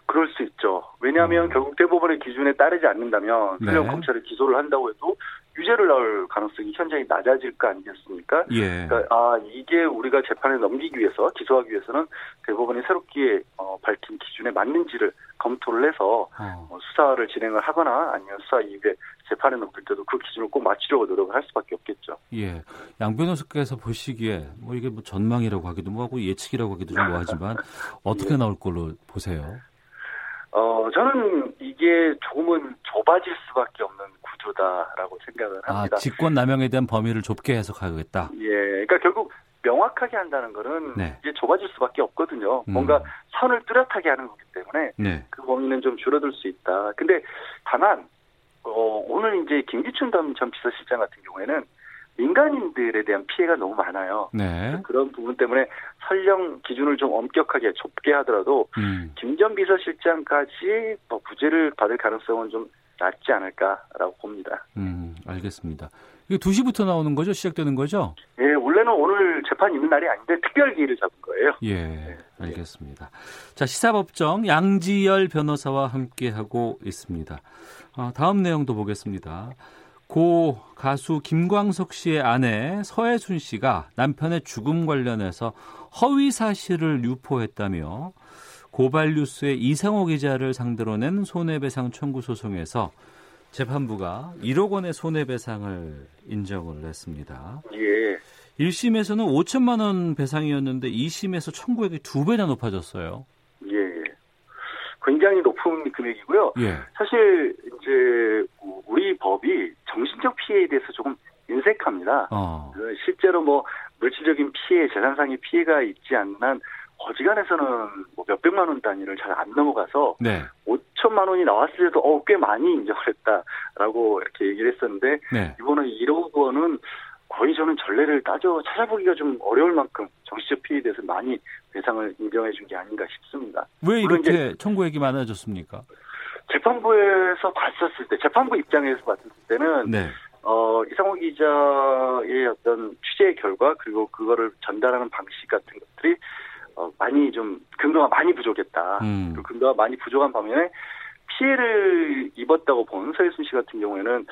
Speaker 12: 그럴 수 있죠. 왜냐하면 결국 대법원의 기준에 따르지 않는다면
Speaker 1: 어. 네.
Speaker 12: 검찰이 기소를 한다고 해도 유죄를 나올 가능성이 현저히 낮아질 거 아니겠습니까?
Speaker 1: 예.
Speaker 12: 그러니까 아 이게 우리가 재판에 넘기기 위해서 기소하기 위해서는 대법원이 새롭게 어, 밝힌 기준에 맞는지를 검토를 해서
Speaker 1: 어.
Speaker 12: 어, 수사를 진행을 하거나 아니면 수사 이후에 재판에 넘길 때도 그 기준을 꼭 맞추려고 노력을 할 수밖에 없겠죠.
Speaker 1: 예. 양 변호사께서 보시기에 뭐 이게 뭐 전망이라고 하기도 뭐하고 예측이라고 하기도 좀 뭐하지만 어떻게
Speaker 12: 예.
Speaker 1: 나올 걸로 보세요?
Speaker 12: 어 저는 이게 조금은 좁아질 수밖에 없는 구조다라고 생각을
Speaker 1: 아,
Speaker 12: 합니다.
Speaker 1: 직권 남용에 대한 범위를 좁게 해석하겠다.
Speaker 12: 예, 그러니까 결국 명확하게 한다는 거는
Speaker 1: 네.
Speaker 12: 이제 좁아질 수밖에 없거든요.
Speaker 1: 음.
Speaker 12: 뭔가 선을 뚜렷하게 하는 거기 때문에
Speaker 1: 네.
Speaker 12: 그 범위는 좀 줄어들 수 있다. 근데 다만 어, 오늘 이제 김기춘 전 비서실장 같은 경우에는 민간인들에 대한 피해가 너무 많아요.
Speaker 1: 네.
Speaker 12: 그런 부분 때문에 설령 기준을 좀 엄격하게 좁게 하더라도
Speaker 1: 음.
Speaker 12: 김전 비서실장까지 뭐 무죄를 받을 가능성은 좀 낮지 않을까라고 봅니다.
Speaker 1: 음, 알겠습니다. 이게 2시부터 나오는 거죠? 시작되는 거죠?
Speaker 12: 예, 원래는 오늘 재판 있는 날이 아닌데 특별 기일을 잡은 거예요.
Speaker 1: 예, 알겠습니다. 자, 시사법정 양지열 변호사와 함께하고 있습니다. 어, 다음 내용도 보겠습니다. 고 가수 김광석 씨의 아내 서혜순 씨가 남편의 죽음 관련해서 허위 사실을 유포했다며 고발뉴스의 이상호 기자를 상대로 낸 손해배상 청구 소송에서 재판부가 1억 원의 손해배상을 인정을 했습니다.
Speaker 12: 예.
Speaker 1: 1심에서는 5천만 원 배상이었는데 2심에서 청구액이 두 배나 높아졌어요.
Speaker 12: 예, 예. 굉장히 높은 금액이고요.
Speaker 1: 예.
Speaker 12: 사실 이제 우리 법이 정신적 피해에 대해서 조금 인색합니다.
Speaker 1: 어.
Speaker 12: 그 실제로 뭐 물질적인 피해, 재산상의 피해가 있지 않는 한 어지간해서는 뭐 몇백만 원 단위를 잘 안 넘어가서
Speaker 1: 네.
Speaker 12: 5천만 원이 나왔을 때도 어, 꽤 많이 인정을 했다라고 이렇게 얘기를 했었는데
Speaker 1: 네.
Speaker 12: 이번에 1억 원은 거의 저는 전례를 따져 찾아보기가 좀 어려울 만큼 정치적 피해에 대해서 많이 배상을 인정해 준 게 아닌가 싶습니다.
Speaker 1: 왜 이렇게 청구액이 많아졌습니까?
Speaker 12: 재판부에서 봤었을 때, 재판부 입장에서 봤을 때는
Speaker 1: 네.
Speaker 12: 어, 이상호 기자의 어떤 취재 결과 그리고 그거를 전달하는 방식 같은 것들이 어, 많이 좀 근거가 많이 부족했다.
Speaker 1: 음.
Speaker 12: 그 근거가 많이 부족한 반면에 피해를 입었다고 본 서혜순 씨 같은 경우에는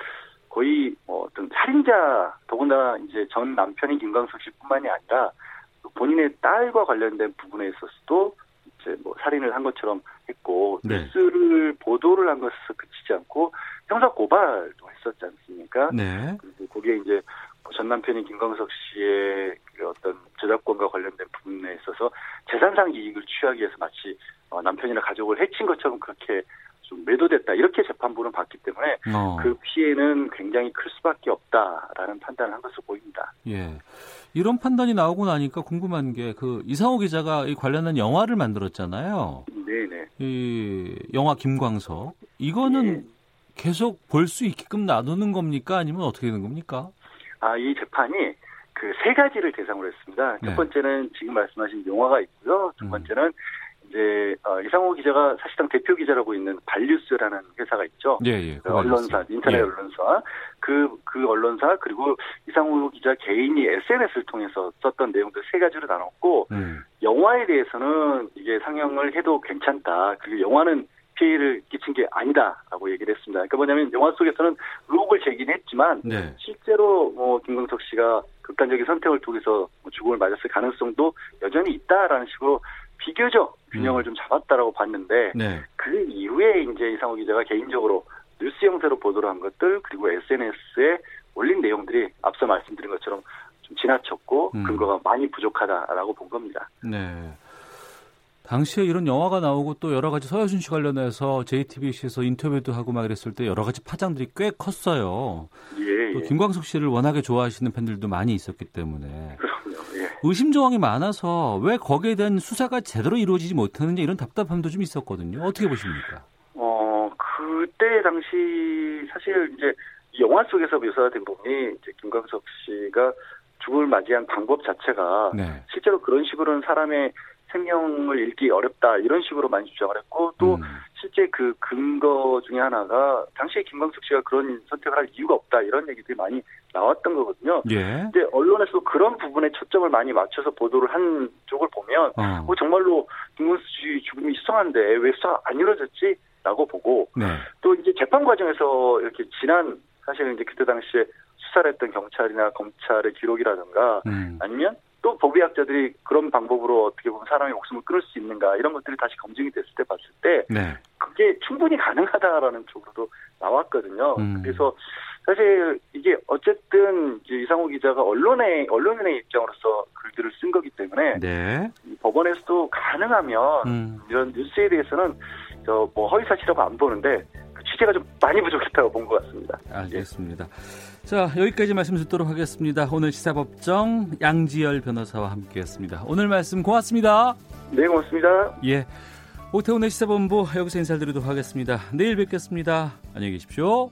Speaker 12: 거의 뭐 어떤 살인자 더군다나 이제 전 남편인 김광석 씨뿐만이 아니라 본인의 딸과 관련된 부분에 있어서도 이제 뭐 살인을 한 것처럼 했고
Speaker 1: 네.
Speaker 12: 뉴스를 보도를 한 것에서 그치지 않고 형사 고발도 했었지 않습니까?
Speaker 1: 네.
Speaker 12: 그리고 거기에 이제 뭐전 남편인 김광석 씨의 그 어떤 저작권과 관련된 부분에 있어서 재산상 이익을 취하기 위해서 마치 어, 남편이나 가족을 해친 것처럼 그렇게 좀 매도됐다 이렇게 재판부는 봤기 때문에
Speaker 1: 어.
Speaker 12: 그 피해는 굉장히 클 수밖에 없다라는 판단을 한 것으로 보입니다.
Speaker 1: 예. 이런 판단이 나오고 나니까 궁금한 게 그 이상호 기자가 이 관련한 영화를 만들었잖아요.
Speaker 12: 네네.
Speaker 1: 이 영화 김광석. 이거는 계속 볼 수 있게끔 놔두는 겁니까? 아니면 어떻게 되는 겁니까?
Speaker 12: 아, 이 재판이 그그세 가지를 대상으로 했습니다.
Speaker 1: 네.
Speaker 12: 첫 번째는 지금 말씀하신 영화가 있고요. 두
Speaker 1: 음.
Speaker 12: 번째는 이제 어, 이상호 기자가 사실상 대표 기자라고 있는 발뉴스라는 회사가 있죠.
Speaker 1: 예, 예.
Speaker 12: 그 언론사, 인터넷
Speaker 1: 예.
Speaker 12: 언론사, 그, 그 언론사, 그리고 이상호 기자 개인이 SNS를 통해서 썼던 내용들 세 가지로 나눴고,
Speaker 1: 음.
Speaker 12: 영화에 대해서는 이게 상영을 해도 괜찮다. 그리고 영화는 피해를 끼친 게 아니다라고 얘기를 했습니다. 그러니까 뭐냐면 영화 속에서는 의혹을 제기는 했지만
Speaker 1: 네.
Speaker 12: 실제로 뭐 김광석 씨가 극단적인 선택을 통해서 뭐 죽음을 맞았을 가능성도 여전히 있다라는 식으로 비교적 균형을 좀 잡았다라고 봤는데
Speaker 1: 네.
Speaker 12: 그 이후에 이제 이상호 기자가 개인적으로 뉴스 형태로 보도를 한 것들 그리고 SNS에 올린 내용들이 앞서 말씀드린 것처럼 좀 지나쳤고
Speaker 1: 음.
Speaker 12: 근거가 많이 부족하다라고 본 겁니다.
Speaker 1: 네. 당시에 이런 영화가 나오고 또 여러 가지 서여준 씨 관련해서 JTBC에서 인터뷰도 하고 막 이랬을 때 여러 가지 파장들이 꽤 컸어요.
Speaker 12: 예,
Speaker 1: 또
Speaker 12: 예.
Speaker 1: 김광석 씨를 워낙에 좋아하시는 팬들도 많이 있었기 때문에
Speaker 12: 그럼요. 예.
Speaker 1: 의심 조항이 많아서 왜 거기에 대한 수사가 제대로 이루어지지 못하느냐 이런 답답함도 좀 있었거든요. 어떻게 보십니까?
Speaker 12: 어, 그때 당시 사실 이제 이 영화 속에서 묘사된 부분이 이제 김광석 씨가 죽음을 맞이한 방법 자체가
Speaker 1: 네.
Speaker 12: 실제로 그런 식으로는 사람의 생명을 잃기 어렵다 이런 식으로 많이 주장을 했고 또
Speaker 1: 음.
Speaker 12: 실제 그 근거 중에 하나가 당시에 김광석 씨가 그런 선택을 할 이유가 없다 이런 얘기들이 많이 나왔던 거거든요.
Speaker 1: 예.
Speaker 12: 근데 언론에서도 그런 부분에 초점을 많이 맞춰서 보도를 한 쪽을 보면
Speaker 1: 어.
Speaker 12: 어, 정말로 김광석 씨 죽음이 수상한데 왜 수사 안 이루어졌지? 라고 보고
Speaker 1: 네.
Speaker 12: 또 이제 재판 과정에서 이렇게 지난 사실은 이제 그때 당시에 수사를 했던 경찰이나 검찰의 기록이라든가
Speaker 1: 음.
Speaker 12: 아니면 또 법의학자들이 그런 방법으로 어떻게 보면 사람의 목숨을 끊을 수 있는가 이런 것들이 다시 검증이 됐을 때 봤을 때
Speaker 1: 네.
Speaker 12: 그게 충분히 가능하다라는 쪽으로도 나왔거든요.
Speaker 1: 음.
Speaker 12: 그래서 사실 이게 어쨌든 이제 이상호 기자가 언론의 언론인의 입장으로서 글들을 쓴 거기 때문에
Speaker 1: 네.
Speaker 12: 이 법원에서도 가능하면
Speaker 1: 음.
Speaker 12: 이런 뉴스에 대해서는 저뭐 허위 사실이라고 안 보는데 그 취재가 좀 많이 부족했다고 본 것 같습니다.
Speaker 1: 알겠습니다. 자, 여기까지 말씀 듣도록 하겠습니다. 오늘 시사법정 양지열 변호사와 함께했습니다. 오늘 말씀 고맙습니다.
Speaker 12: 네, 고맙습니다.
Speaker 1: 예. 오태훈의 시사본부 여기서 인사드리도록 하겠습니다. 내일 뵙겠습니다. 안녕히 계십시오.